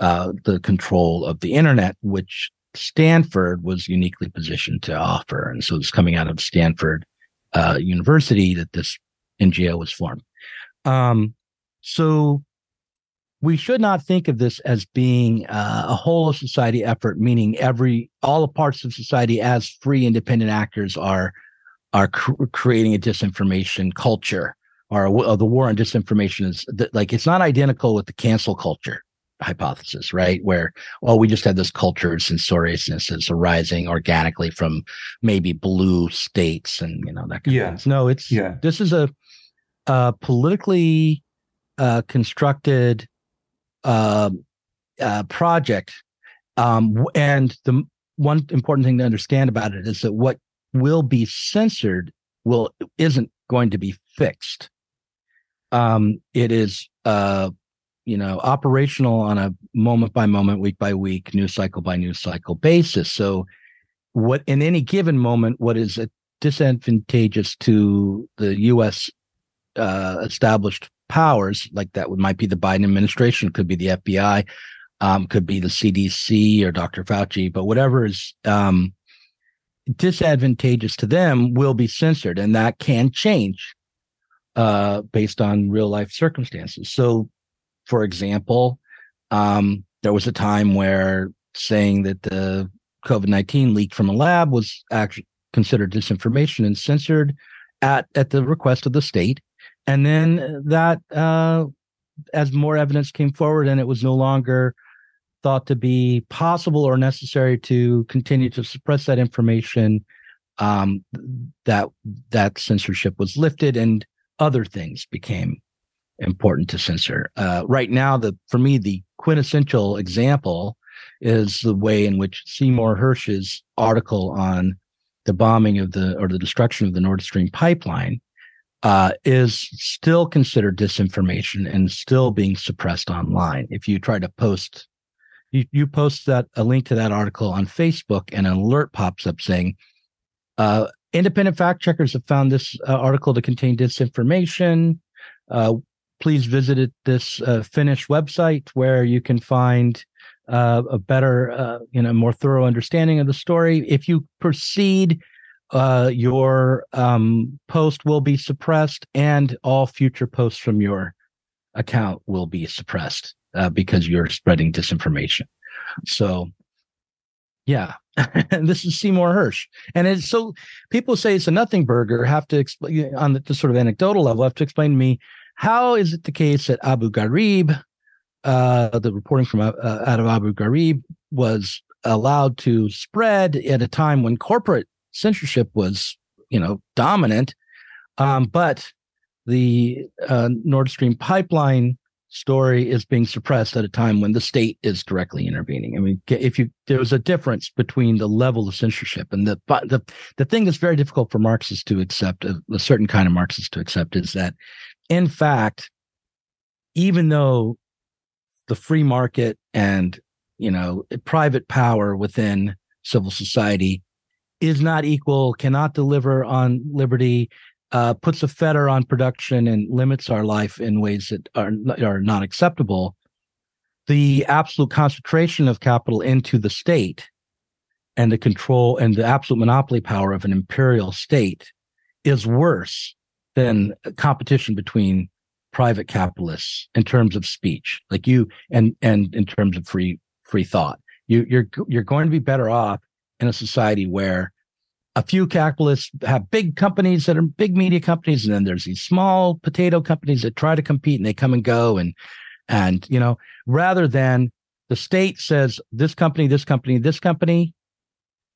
uh, the control of the internet, which Stanford was uniquely positioned to offer. And so it's coming out of Stanford uh, University that this NGO was formed. Um, so we should not think of this as being uh, a whole of society effort, meaning every all the parts of society as free independent actors are are cr- creating a disinformation culture or uh, the war on disinformation is th- like it's not identical with the cancel culture hypothesis, right? Where, well, we just had this culture of censoriousness that's arising organically from maybe blue states and, you know, that kind yeah. of thing. No, it's, yeah. this is a, a politically uh, constructed uh, uh, project. Um, and the one important thing to understand about it is that what will be censored will isn't going to be fixed. Um, it is uh, you know operational on a moment by moment, week by week, news cycle by news cycle basis. So, what in any given moment, what is disadvantageous to the U.S. Uh, established powers, like that would might be the Biden administration, could be the FBI, um, could be the CDC or Dr. Fauci, but whatever is um, disadvantageous to them will be censored, and that can change uh, based on real life circumstances. So, for example, um, there was a time where saying that the COVID nineteen leaked from a lab was actually considered disinformation and censored at at the request of the state, and then that uh, as more evidence came forward and it was no longer thought to be possible or necessary to continue to suppress that information um, that that censorship was lifted and other things became important to censor. Uh, right now, the for me the quintessential example is the way in which Seymour Hersh's article on the bombing of the or the destruction of the Nord Stream pipeline uh, is still considered disinformation and still being suppressed online. If you try to post, you, you post that a link to that article on Facebook, and an alert pops up saying, uh, independent fact checkers have found this uh, article to contain disinformation. Uh, please visit this uh, Finnish website where you can find uh, a better, you know, more thorough understanding of the story. If you proceed, uh, your um, post will be suppressed, and all future posts from your account will be suppressed because you're spreading disinformation. So Yeah. this is Seymour Hersh. And it's so people say it's a nothing burger, have to explain on the, the, sort of anecdotal level, have to explain to me how is it the case that Abu Ghraib, uh, the reporting from uh, out of Abu Ghraib was allowed to spread at a time when corporate censorship was, you know, dominant. Um, but the uh, Nord Stream pipeline story is being suppressed at a time when the state is directly intervening. I mean, if you there's a difference between the level of censorship and the but the the thing that's very difficult for Marxists to accept, a, a certain kind of Marxists to accept, is that in fact, even though the free market and you know private power within civil society is not equal, cannot deliver on liberty, uh, puts a fetter on production and limits our life in ways that are are not acceptable. The absolute concentration of capital into the state and the control and the absolute monopoly power of an imperial state is worse than competition between private capitalists in terms of speech, like you and and in terms of free free thought. You you're you're going to be better off in a society where a few capitalists have big companies that are big media companies, and then there's these small potato companies that try to compete and they come and go and and you know rather than the state says this company, this company, this company,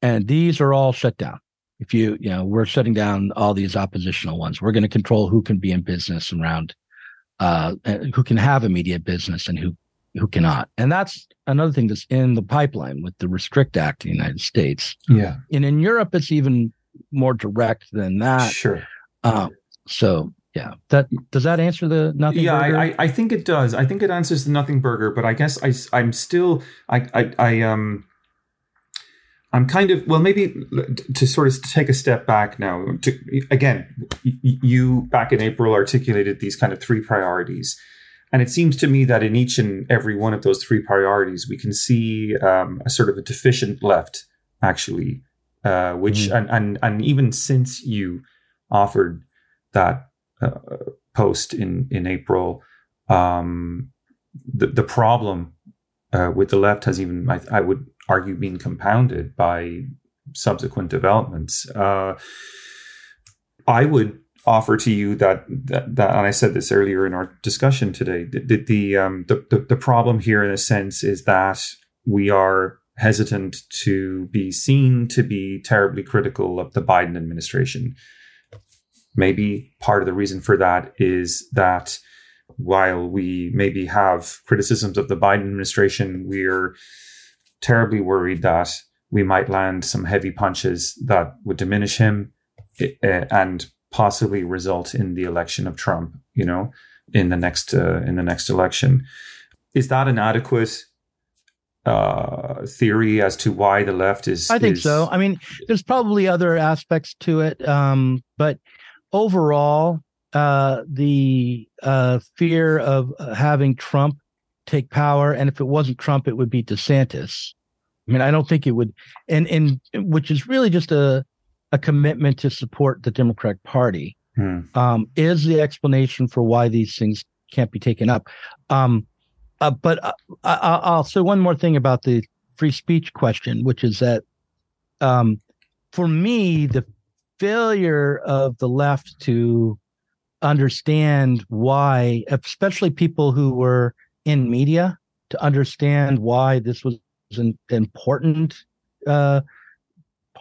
and these are all shut down. If you you know we're shutting down all these oppositional ones, we're going to control who can be in business around, uh, who can have a media business and who who cannot. And that's another thing that's in the pipeline with the Restrict Act in the United States. Yeah. And in Europe, it's even more direct than that. Sure. Um, so yeah, that does that answer the nothing? Yeah, burger? I, I think it does. I think it answers the nothing burger, but I guess I I'm still I I, I um I'm kind of well maybe to sort of take a step back now. To, again, you back in April articulated these kind of three priorities and it seems to me that in each and every one of those three priorities, we can see um, a sort of a deficient left, actually, uh, which mm-hmm. and, and and even since you offered that uh, post in in April, um, the the problem uh, with the left has even I, I, would argue been compounded by subsequent developments. Uh, I would offer to you that, that, that and I said this earlier in our discussion today. The the, um, the, the the problem here, in a sense, is that we are hesitant to be seen to be terribly critical of the Biden administration. Maybe part of the reason for that is that while we maybe have criticisms of the Biden administration, we're terribly worried that we might land some heavy punches that would diminish him eh, and possibly result in the election of Trump, you know, in the next uh, in the next election. Is that an adequate uh, theory as to why the left is? I think is... so. I mean, there's probably other aspects to it, um, but overall, uh, the uh, fear of having Trump take power, and if it wasn't Trump, it would be DeSantis. I mean, I don't think it would, and and which is really just a a commitment to support the Democratic Party hmm. um, is the explanation for why these things can't be taken up. Um, uh, but uh, I, will say one more thing about the free speech question, which is that um, for me, the failure of the left to understand why, especially people who were in media, to understand why this was an important uh,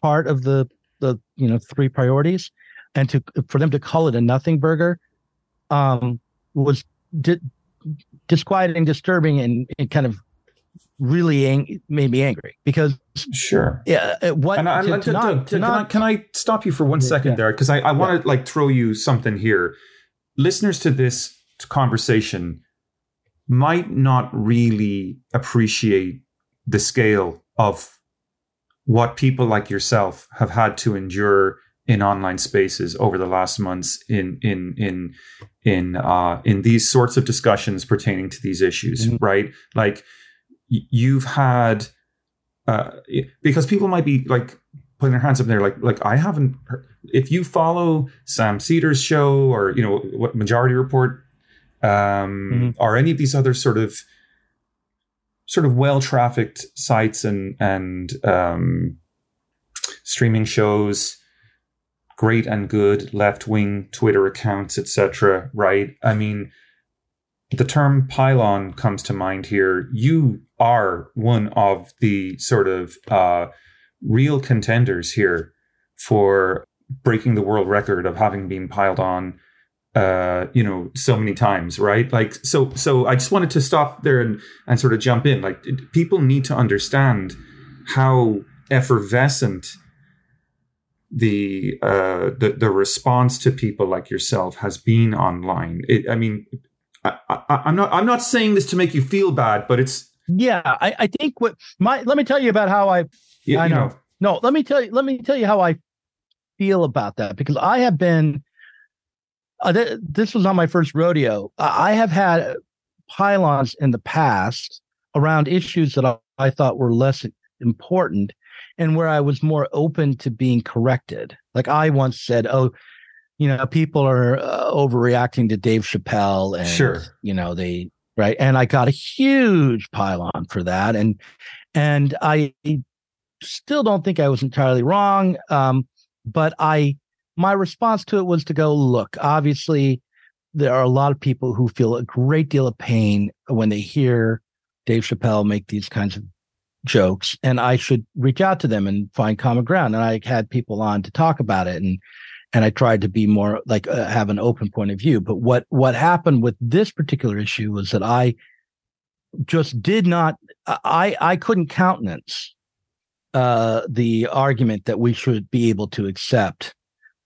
part of the the you know three priorities, and to for them to call it a nothing burger, um, was di- disquieting, disturbing, and, and kind of really ang- made me angry because sure yeah uh, what and I, to, to, to, not, can, I, can I stop you for one second yeah. there because I, I want to yeah. like throw you something here listeners to this conversation might not really appreciate the scale of what people like yourself have had to endure in online spaces over the last months in in in in uh, in these sorts of discussions pertaining to these issues, mm-hmm. right? Like you've had uh, because people might be like putting their hands up there, like like I haven't. Heard, if you follow Sam Seder's show or you know what Majority Report um, mm-hmm. or any of these other sort of sort of well trafficked sites and and um, streaming shows, great and good left wing Twitter accounts, etc. Right? I mean, the term pylon comes to mind here. You are one of the sort of uh, real contenders here for breaking the world record of having been piled on uh you know so many times right? Like so so i just wanted to stop there and and sort of jump in. Like people need to understand how effervescent the uh the the response to people like yourself has been online. It, i mean I, I i'm not i'm not saying this to make you feel bad but it's yeah i i think what my let me tell you about how i yeah, i know. know. No let me tell you let me tell you how i feel about that because i have been uh, th- this was not my first rodeo. I have had pile-ons in the past around issues that I, I thought were less important and where I was more open to being corrected. Like I once said, "Oh, you know, people are uh, overreacting to Dave Chappelle," and sure, you know, they right, and I got a huge pile-on for that, and and I still don't think I was entirely wrong, um, but I my response to it was to go, look, obviously, there are a lot of people who feel a great deal of pain when they hear Dave Chappelle make these kinds of jokes, and I should reach out to them and find common ground. And I had people on to talk about it, and and I tried to be more like uh, have an open point of view. But what what happened with this particular issue was that I just did not I I couldn't countenance uh, the argument that we should be able to accept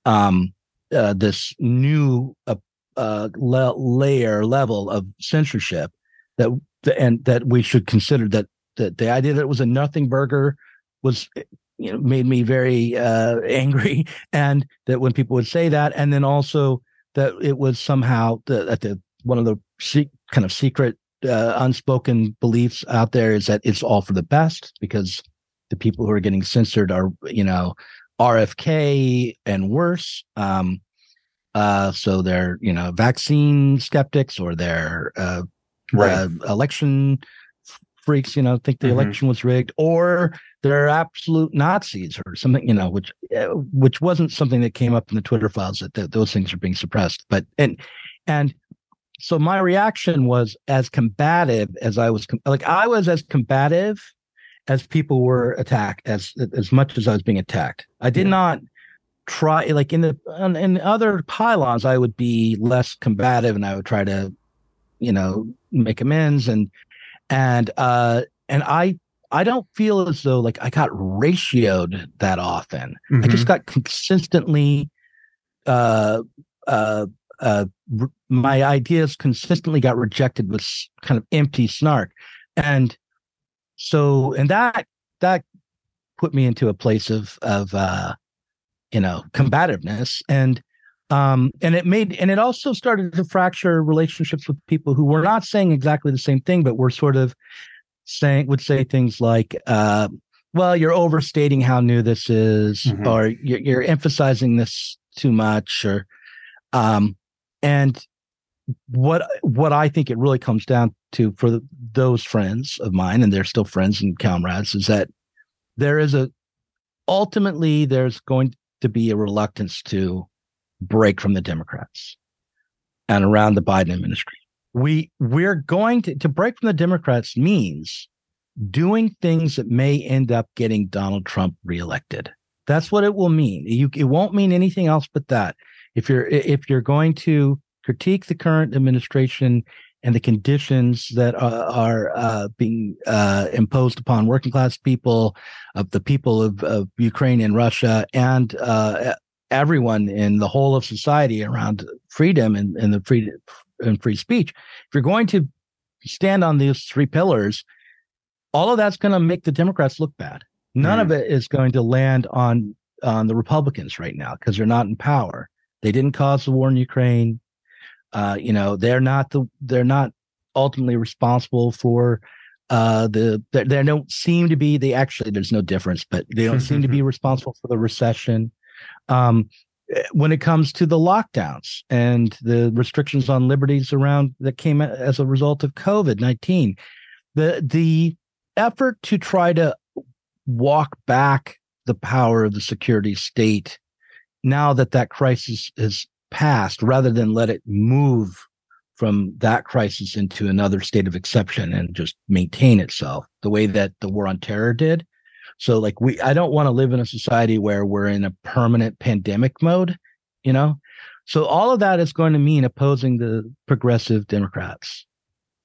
um, uh, this new uh, uh, le- layer level of censorship that and that we should consider that that the idea that it was a nothing burger was you know made me very uh, angry. And that when people would say that and then also that it was somehow the, at the one of the se- kind of secret uh, unspoken beliefs out there is that it's all for the best because the people who are getting censored are you know RFK and worse. Um, uh, so they're you know vaccine skeptics or they're uh, right. uh, election freaks. You know, think the mm-hmm. election was rigged, or they're absolute Nazis or something. You know, which uh, which wasn't something that came up in the Twitter files that th- those things are being suppressed. But and and so my reaction was as combative as I was. Like I was as combative as people were attacked as as much as I was being attacked. I did yeah. not try like in the in other pile-ons I would be less combative and I would try to you know make amends and and uh and I I don't feel as though like I got ratioed that often. Mm-hmm. I just got consistently uh uh uh my ideas consistently got rejected with kind of empty snark and so and that that put me into a place of of uh you know combativeness and um and it made and it also started to fracture relationships with people who were not saying exactly the same thing but were sort of saying would say things like uh well you're overstating how new this is mm-hmm. or you're, you're emphasizing this too much or um and what what I think it really comes down to for the, those friends of mine, and they're still friends and comrades, is that there is a ultimately there's going to be a reluctance to break from the Democrats and around the Biden administration. We we're going to to break from the Democrats means doing things that may end up getting Donald Trump reelected. That's what it will mean. You, it won't mean anything else but that. If you're if you're going to critique the current administration and the conditions that are, are uh, being uh, imposed upon working class people, of the people of, of Ukraine and Russia, and uh, everyone in the whole of society around freedom and, and the free and free speech. If you're going to stand on these three pillars, all of that's going to make the Democrats look bad. None mm. of it is going to land on on the Republicans right now because they're not in power. They didn't cause the war in Ukraine. Uh, you know, they're not the they're not ultimately responsible for uh the they don't seem to be they actually there's no difference but they don't seem to be responsible for the recession. Um eh, when it comes to the lockdowns and the restrictions on liberties around that came as a result of covid-19 the the effort to try to walk back the power of the security state now that that crisis has passed rather than let it move from that crisis into another state of exception and just maintain itself the way that the war on terror did. So like we i don't want to live in a society where we're in a permanent pandemic mode you know? So all of that is going to mean opposing the progressive democrats.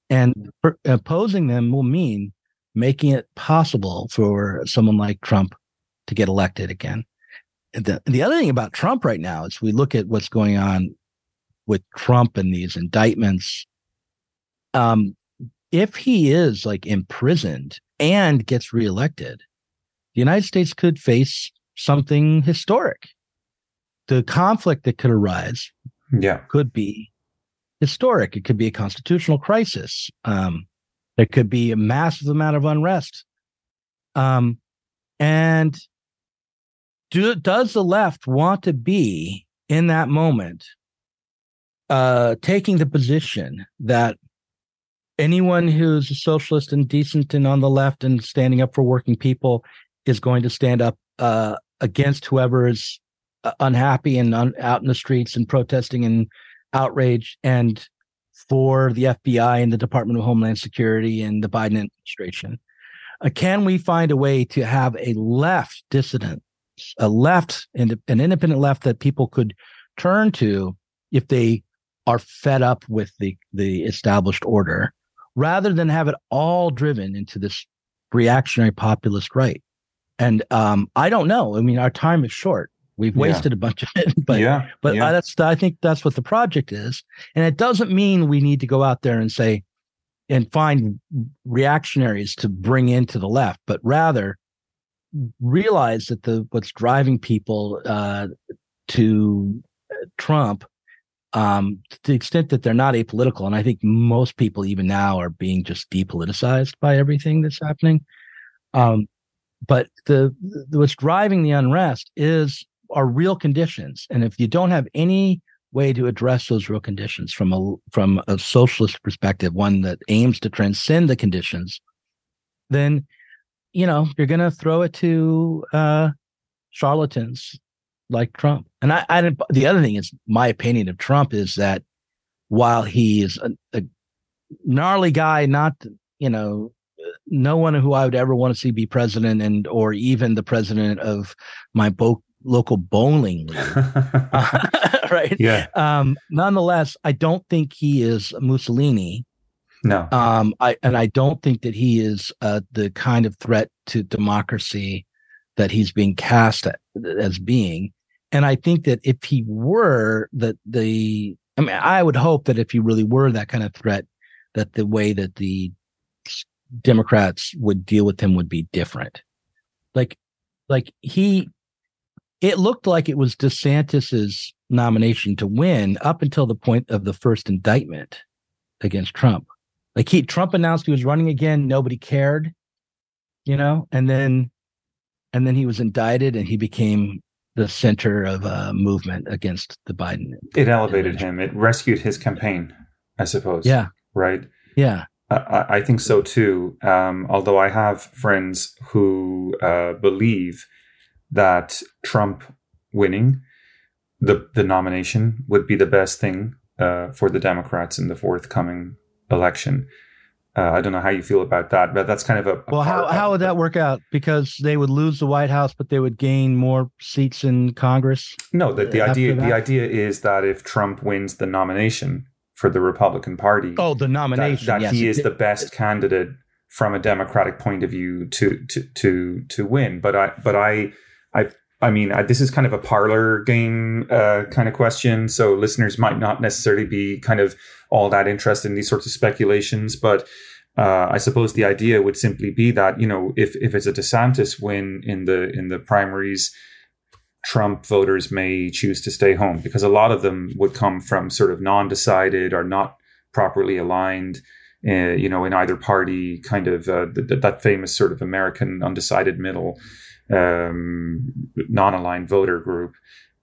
And opposing them will mean making it possible for someone like trump to get elected again the, the other thing about trump right now is we look at what's going on with Trump and these indictments. Um, if he is like imprisoned and gets reelected, the United States could face something historic. The conflict that could arise yeah. could be historic. It could be a constitutional crisis. Um, there could be a massive amount of unrest. Um, and do, does the left want to be in that moment uh, taking the position that anyone who's a socialist and decent and on the left and standing up for working people is going to stand up uh, against whoever is uh, unhappy and un- out in the streets and protesting and outrage and for the FBI and the Department of Homeland Security and the Biden administration. Uh, can we find a way to have a left dissident, a left and an independent left that people could turn to if they are fed up with the the established order rather than have it all driven into this reactionary populist right and um, i don't know i mean our time is short we've wasted yeah. a bunch of it but yeah, but yeah. I, that's i think that's what the project is and it doesn't mean we need to go out there and say and find reactionaries to bring into the left but rather realize that the what's driving people uh, to uh, trump um, to the extent that they're not apolitical. And I think most people, even now, are being just depoliticized by everything that's happening. Um, but the, the what's driving the unrest is are real conditions, and if you don't have any way to address those real conditions from a from a socialist perspective, one that aims to transcend the conditions, then you know you're going to throw it to uh, charlatans like Trump. And I, I the other thing is my opinion of Trump is that while he is a, a gnarly guy, not you know, no one who I would ever want to see be president, and or even the president of my bo- local bowling league, right? Yeah. Um, nonetheless, I don't think he is Mussolini. No. Um, I and I don't think that he is uh, the kind of threat to democracy that he's being cast as being. And I think that if he were that the, I mean, I would hope that if he really were that kind of threat, that the way that the Democrats would deal with him would be different. Like, like he, it looked like it was DeSantis's nomination to win up until the point of the first indictment against Trump. Like he, Trump announced he was running again. Nobody cared, you know, and then, and then he was indicted and he became the center of a movement against the Biden. It elevated him. It rescued his campaign, I suppose. Yeah. Right. Yeah. I, I think so too. Um, although I have friends who uh, believe that Trump winning the the nomination would be the best thing uh, for the Democrats in the forthcoming election. Uh, I don't know how you feel about that, but that's kind of a, a well. How how would that work out? Because they would lose the White House, but they would gain more seats in Congress. No, the, the idea that? the idea is that if Trump wins the nomination for the Republican Party, oh, the nomination, that, that yes, he is the best candidate from a Democratic point of view to to to to win. But I but I I I mean, I, this is kind of a parlor game uh, kind of question, so listeners might not necessarily be kind of all that interested in these sorts of speculations. But uh, I suppose the idea would simply be that you know, if if it's a DeSantis win in the in the primaries, Trump voters may choose to stay home because a lot of them would come from sort of non-decided or not properly aligned. Uh, you know, in either party, kind of uh, th- that famous sort of American undecided middle um, non-aligned voter group.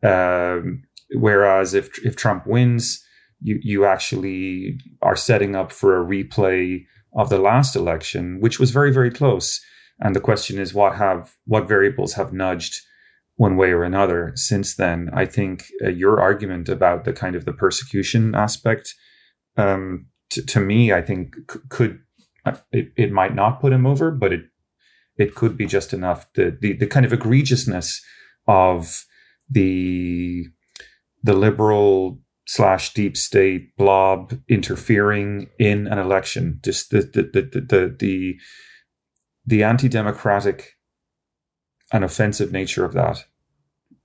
Um, whereas if if Trump wins, you you actually are setting up for a replay of the last election, which was very, very close. And the question is, what have what variables have nudged one way or another since then? I think uh, your argument about the kind of the persecution aspect, um, t- to me, I think c- could uh, it, it might not put him over, but it it could be just enough. The the, the kind of egregiousness of the the liberal slash deep state blob interfering in an election, just the the the the, the, the anti-democratic and offensive nature of that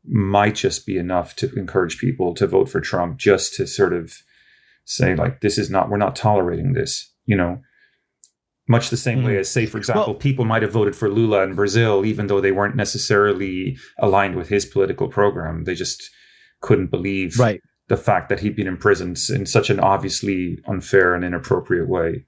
might just be enough to encourage people to vote for Trump just to sort of say like this is not we're not tolerating this you know much the same mm. way as say for example well, people might have voted for Lula in Brazil even though they weren't necessarily aligned with his political program they just couldn't believe right. the fact that he'd been imprisoned in such an obviously unfair and inappropriate way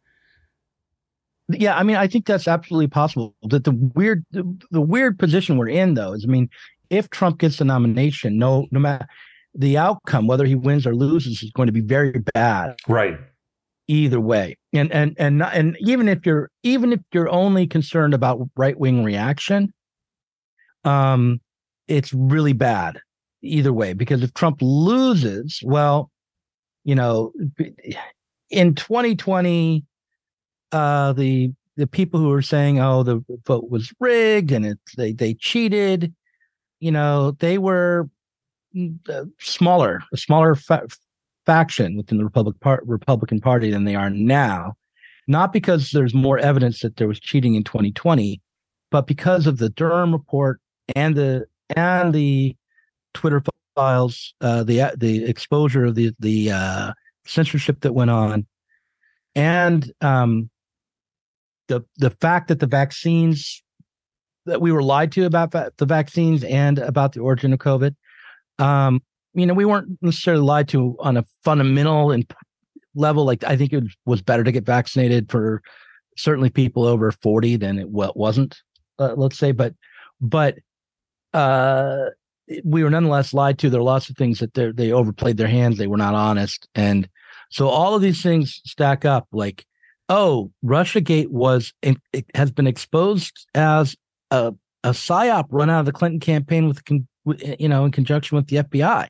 yeah, I mean, I think that's absolutely possible. That the weird, the, the, weird position we're in, though, is I mean, if Trump gets the nomination, no, no matter the outcome, whether he wins or loses, is going to be very bad. Right. Either way, and and and and even if you're even if you're only concerned about right wing reaction, um, it's really bad either way because if Trump loses, well, you know, in 2020 uh, the the people who were saying, "Oh, the vote was rigged and it they they cheated," you know, they were mm, uh, smaller, a smaller faction within the Republic Republican Party than they are now. Not because there's more evidence that there was cheating in 2020, but because of the Durham report and the and the Twitter files, uh, the the exposure of the the uh, censorship that went on, and um, the the fact that the vaccines that we were lied to about va- the vaccines and about the origin of COVID. Um, you know, we weren't necessarily lied to on a fundamental and level. Like I think it was better to get vaccinated for certainly people over forty than it wasn't. Uh, let's say, but but uh, we were nonetheless lied to. There are lots of things that they overplayed their hands. They were not honest, and so all of these things stack up. Like oh, RussiaGate was it has been exposed as a a psyop run out of the Clinton campaign with, you know, in conjunction with the FBI.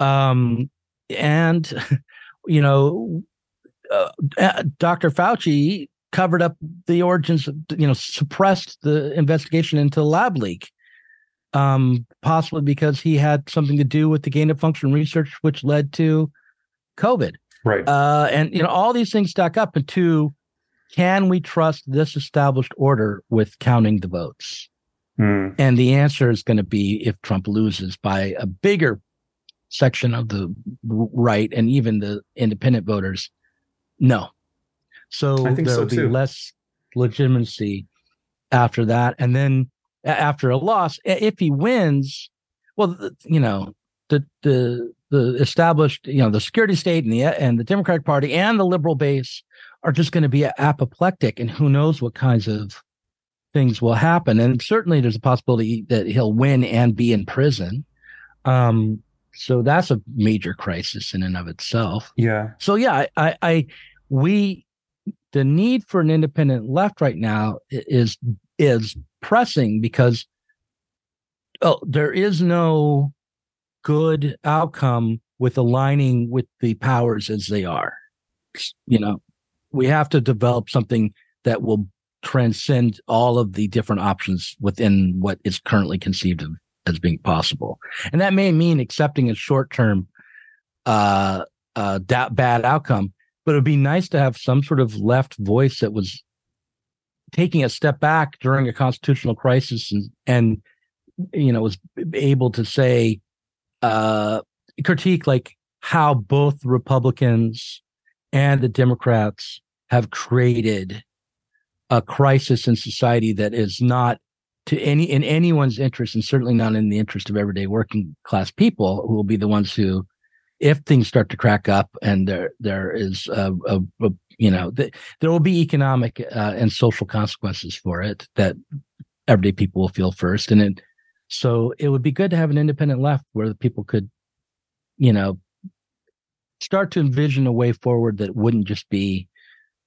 Um, and you know, uh, uh Dr. Fauci covered up the origins, of, you know, suppressed the investigation into the lab leak, um, possibly because he had something to do with the gain of function research, which led to COVID. Right. Uh, and you know, all these things stack up into can we trust this established order with counting the votes? Mm. And the answer is going to be if Trump loses by a bigger section of the right and even the independent voters, no. So there'll so be less legitimacy after that. And then after a loss, if he wins, well, you know, the the the established, you know, the security state and the and the Democratic Party and the liberal base are just going to be apoplectic, and who knows what kinds of things will happen. And certainly, there's a possibility that he'll win and be in prison. Um, so that's a major crisis in and of itself. Yeah. So yeah, I, I, we, the need for an independent left right now is is pressing because oh, there is no good outcome with aligning with the powers as they are. You know, we have to develop something that will transcend all of the different options within what is currently conceived of as being possible. And that may mean accepting a short term uh, uh, da- bad outcome, but it would be nice to have some sort of left voice that was taking a step back during a constitutional crisis and, and you know, was able to say, uh, critique like how both Republicans and the Democrats have created a crisis in society that is not to any in anyone's interest and certainly not in the interest of everyday working class people who will be the ones who if things start to crack up and there there is a, a, a you know the, there will be economic uh, and social consequences for it that everyday people will feel first and it so it would be good to have an independent left where the people could, you know, start to envision a way forward that wouldn't just be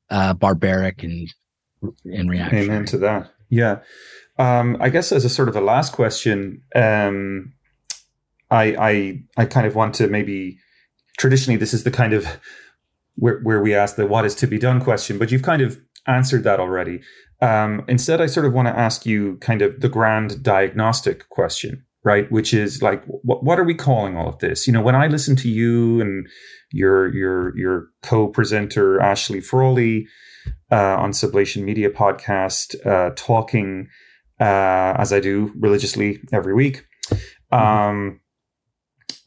uh, barbaric and in reaction. Amen to that. Yeah. Um, I guess as a sort of a last question, um, I, I I kind of want to maybe traditionally this is the kind of where where we ask the what is to be done question, but you've kind of answered that already. Um, instead, I sort of want to ask you kind of the grand diagnostic question, right? Which is like, what what are we calling all of this? You know, when I listen to you and your your your co-presenter Ashley Frawley uh, on Sublation Media podcast, uh, talking uh, as I do religiously every week. Um,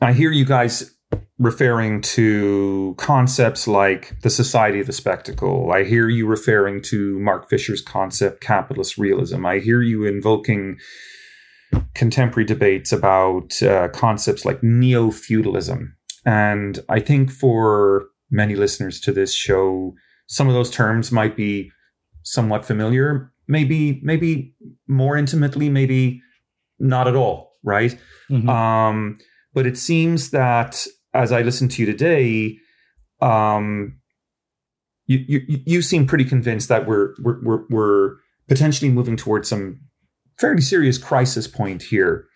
I hear you guys referring to concepts like the society of the spectacle. I hear you referring to Mark Fisher's concept, capitalist realism. I hear you invoking contemporary debates about uh, concepts like neo feudalism. And I think for many listeners to this show, some of those terms might be somewhat familiar, maybe maybe more intimately, maybe not at all, right? mm-hmm. um, but it seems that as I listen to you today, um, you, you you seem pretty convinced that we're we're we're, we're potentially moving towards some fairly serious crisis point here.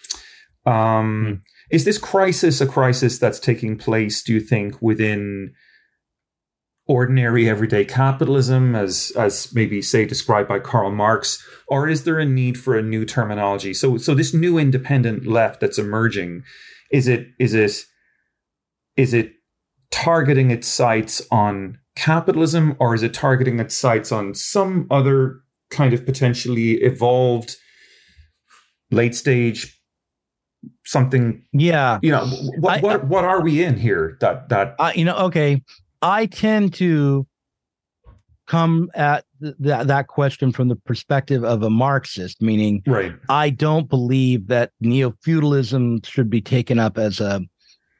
Um, mm-hmm. Is this crisis a crisis that's taking place? Do you think within ordinary everyday capitalism as as maybe say described by Karl Marx or is there a need for a new terminology? So so this new independent left that's emerging is it is it is it targeting its sights on capitalism or is it targeting its sights on some other kind of potentially evolved late stage something? Yeah. You know what I, what, what are we in here that that uh, you know okay I tend to come at th- that question from the perspective of a Marxist, meaning right. I don't believe that neo feudalism should be taken up as a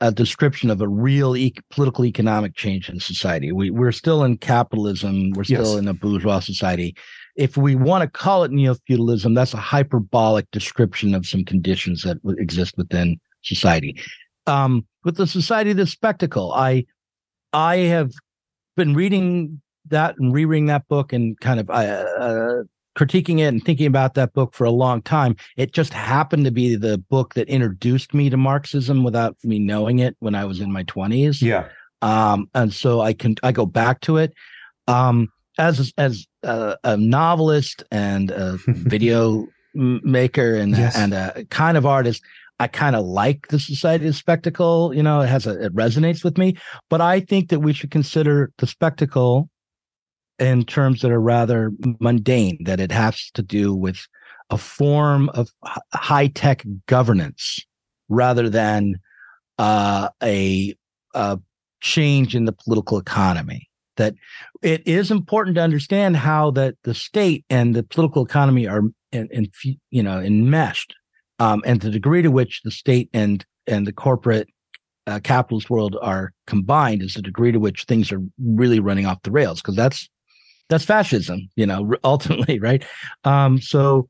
a description of a real e- political economic change in society. We, we're still in capitalism. We're still yes. in a bourgeois society. If we want to call it neo feudalism, that's a hyperbolic description of some conditions that exist within society. Um, with the society of the spectacle, I I have been reading that and rereading that book and kind of uh, uh, critiquing it and thinking about that book for a long time. It just happened to be the book that introduced me to Marxism without me knowing it when I was in my twenties. Yeah. Um, and so I can I go back to it. Um, as as a, a novelist and a video maker and yes. and a kind of artist, I kind of like the Society of Spectacle. You know, it has a, it resonates with me. But I think that we should consider the spectacle in terms that are rather mundane. That it has to do with a form of high tech governance rather than uh, a, a change in the political economy. That it is important to understand how that the state and the political economy are in you know enmeshed um, and the degree to which the state and and the corporate uh, capitalist world are combined is the degree to which things are really running off the rails because that's that's fascism you know ultimately right? Um so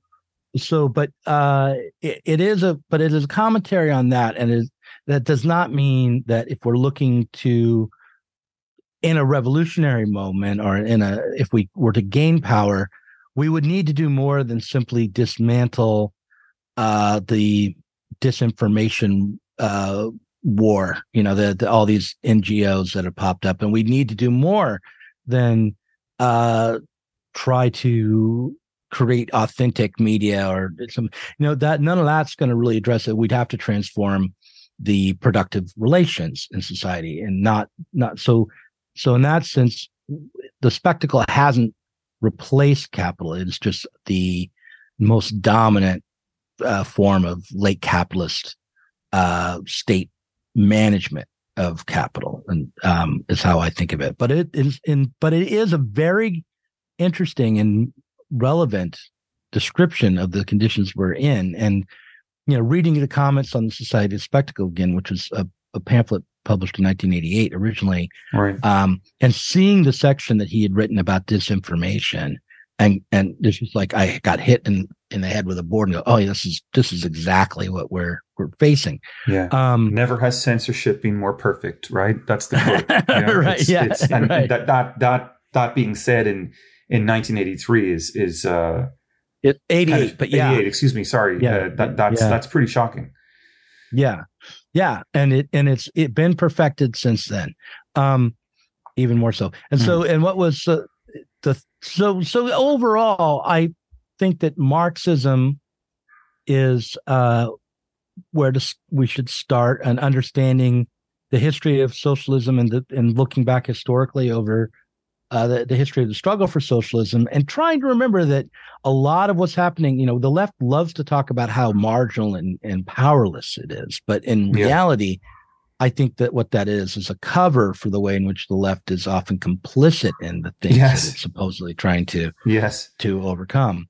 so but uh it, it is a but it is a commentary on that and is that does not mean that if we're looking to in a revolutionary moment or in a if we were to gain power we would need to do more than simply dismantle uh, the disinformation uh, war. You know, the, the, all these NGOs that have popped up, and we need to do more than uh, try to create authentic media or some. You know that none of that's going to really address it. We'd have to transform the productive relations in society, and not not so. So in that sense, the spectacle hasn't replaced capital. It's just the most dominant uh, form of late capitalist uh, state management of capital, and um, is how I think of it. But it is in, but it is a very interesting and relevant description of the conditions we're in. And you know, reading the comments on the Society of Spectacle again, which was a, a pamphlet published in 1988 originally, right. um, and seeing the section that he had written about disinformation and and this just like I got hit in in the head with a board and go, oh, yeah, this is this is exactly what we're we're facing. Yeah. Um, Never has censorship been more perfect, right? That's the quote. You know, right. It's, yeah. It's, and right. that that that that being said, in in 1983 is is uh, it 88, kind of, but yeah, 88. Excuse me, sorry. Yeah, uh, that that's yeah. that's pretty shocking. Yeah, yeah, and it and it's it been perfected since then, um, even more so. And mm. so, and what was uh, the so so overall, I think that Marxism is uh, where to, we should start and understanding the history of socialism and the, and looking back historically over uh, the, the history of the struggle for socialism and trying to remember that a lot of what's happening, you know, the left loves to talk about how marginal and, and powerless it is. But in yeah. reality, I think that what that is is a cover for the way in which the left is often complicit in the things yes. that it's supposedly trying to yes to overcome.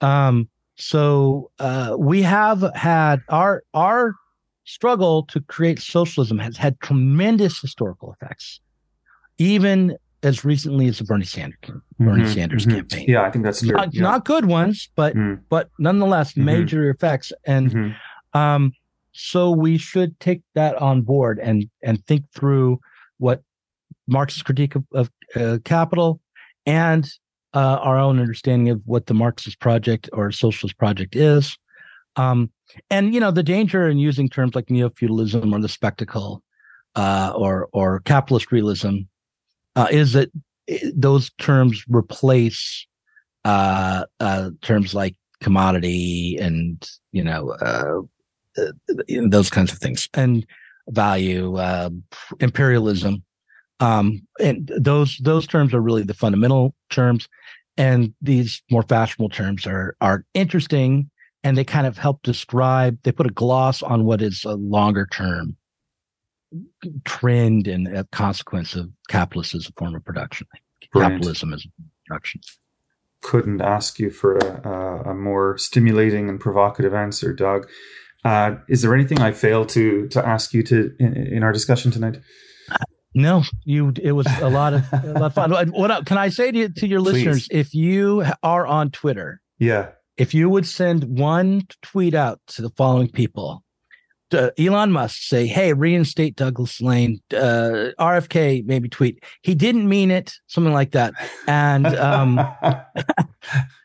Um, so uh, we have had our our struggle to create socialism has had tremendous historical effects, even as recently as the Bernie Sanders Bernie mm-hmm, Sanders mm-hmm. campaign. Yeah, I think that's true. Not, yeah. not good ones, but mm. but nonetheless mm-hmm. major effects. And mm-hmm. um, so we should take that on board and and think through what Marx's critique of, of uh, capital and uh, our own understanding of what the Marxist project or socialist project is. Um, and you know the danger in using terms like neo feudalism or the spectacle uh, or or capitalist realism uh, is that those terms replace uh, uh, terms like commodity and you know uh, uh, those kinds of things. And value imperialism um, and those those terms are really the fundamental terms. And these more fashionable terms are are interesting and they kind of help describe they put a gloss on what is a longer term trend and a consequence of capitalism as a form of production. Brilliant. capitalism as production. Couldn't ask you for a, a, more stimulating and provocative answer doug uh, is there anything i failed to to ask you to in, in our discussion tonight no, you. It was a lot of a lot of fun. What can I say to, to your Please. listeners? If you are on Twitter, yeah, if you would send one tweet out to the following people, Elon Musk say, "Hey, reinstate Douglas Lain." Uh, RFK maybe tweet, "He didn't mean it," something like that, and um,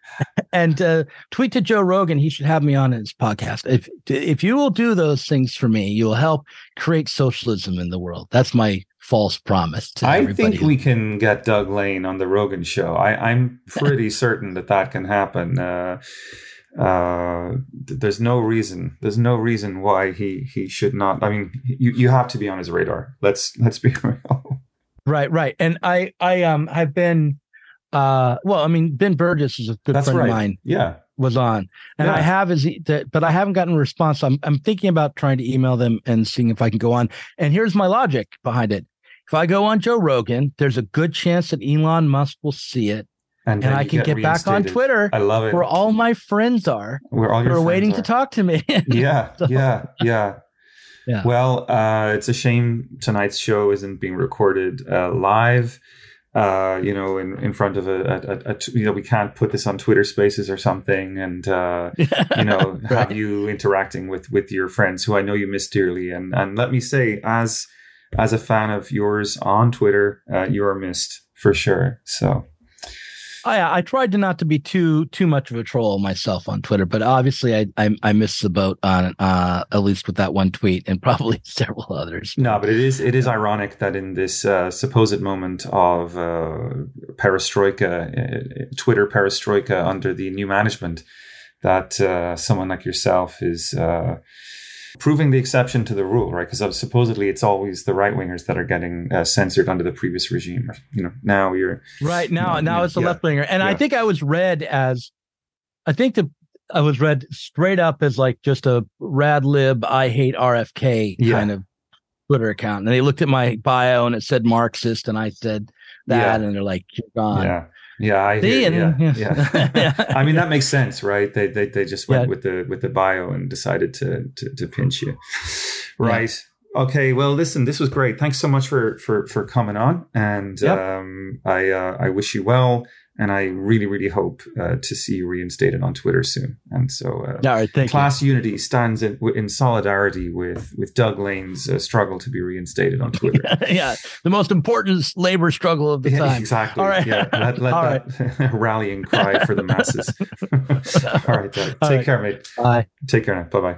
and uh, tweet to Joe Rogan. He should have me on his podcast. If if you will do those things for me, you will help create socialism in the world. That's my false promise to I think we can get Doug Lain on the Rogan show. I, am pretty certain that that can happen. Uh, uh, there's no reason. There's no reason why he he should not. I mean, you you have to be on his radar. Let's let's be real. Right, right. And I I um have been uh well, I mean Ben Burgis is a good That's friend right. of mine. Yeah. Was on. And yeah. I have is but I haven't gotten a response. I'm I'm thinking about trying to email them and seeing if I can go on. And here's my logic behind it. If I go on Joe Rogan, there's a good chance that Elon Musk will see it. And, and I can get, get back on Twitter. I love it. Where all my friends are. Where all your are waiting are. to talk to me. yeah, so, yeah, yeah. Yeah. Well, uh, it's a shame tonight's show isn't being recorded uh, live. Uh, you know, in, in front of a, a, a, a, you know, we can't put this on Twitter Spaces or something, and uh, you know, right. have you interacting with with your friends who I know you miss dearly. And and let me say, as as a fan of yours on Twitter, uh, you are missed for sure. So. I, I tried to not to be too too much of a troll myself on Twitter, but obviously I I, I missed the boat on uh, at least with that one tweet and probably several others. No, but it is it is ironic that in this uh, supposed moment of uh, perestroika, uh, Twitter perestroika under the new management, that uh, someone like yourself is uh, proving the exception to the rule, right? Because supposedly it's always the right wingers that are getting uh, censored under the previous regime. You know, now you're right now. You know, now it's the yeah, left winger, and yeah. I think I was read as, I think the I was read straight up as like just a rad lib. I hate RFK yeah. kind of Twitter account, and they looked at my bio and it said Marxist, and I said that, and they're like, "You're gone." Yeah. I hear, yeah, yeah. yeah. I mean that makes sense, right? They they, they just went yeah. with the with the bio and decided to to, to pinch you, right? Yeah. Okay, well, listen, this was great. Thanks so much for for for coming on, and yep. um, I uh, I wish you well. And I really, really hope uh, to see you reinstated on Twitter soon. And so, uh, all right, thank Class you. Unity stands in, in solidarity with with Doug Lain's uh, struggle to be reinstated on Twitter. yeah, the most important labor struggle of the yeah, time. Exactly. All right. Yeah, let, let All that rallying cry for the masses. All right, Doug. Take right. care, mate. Bye. Take care now. Bye bye.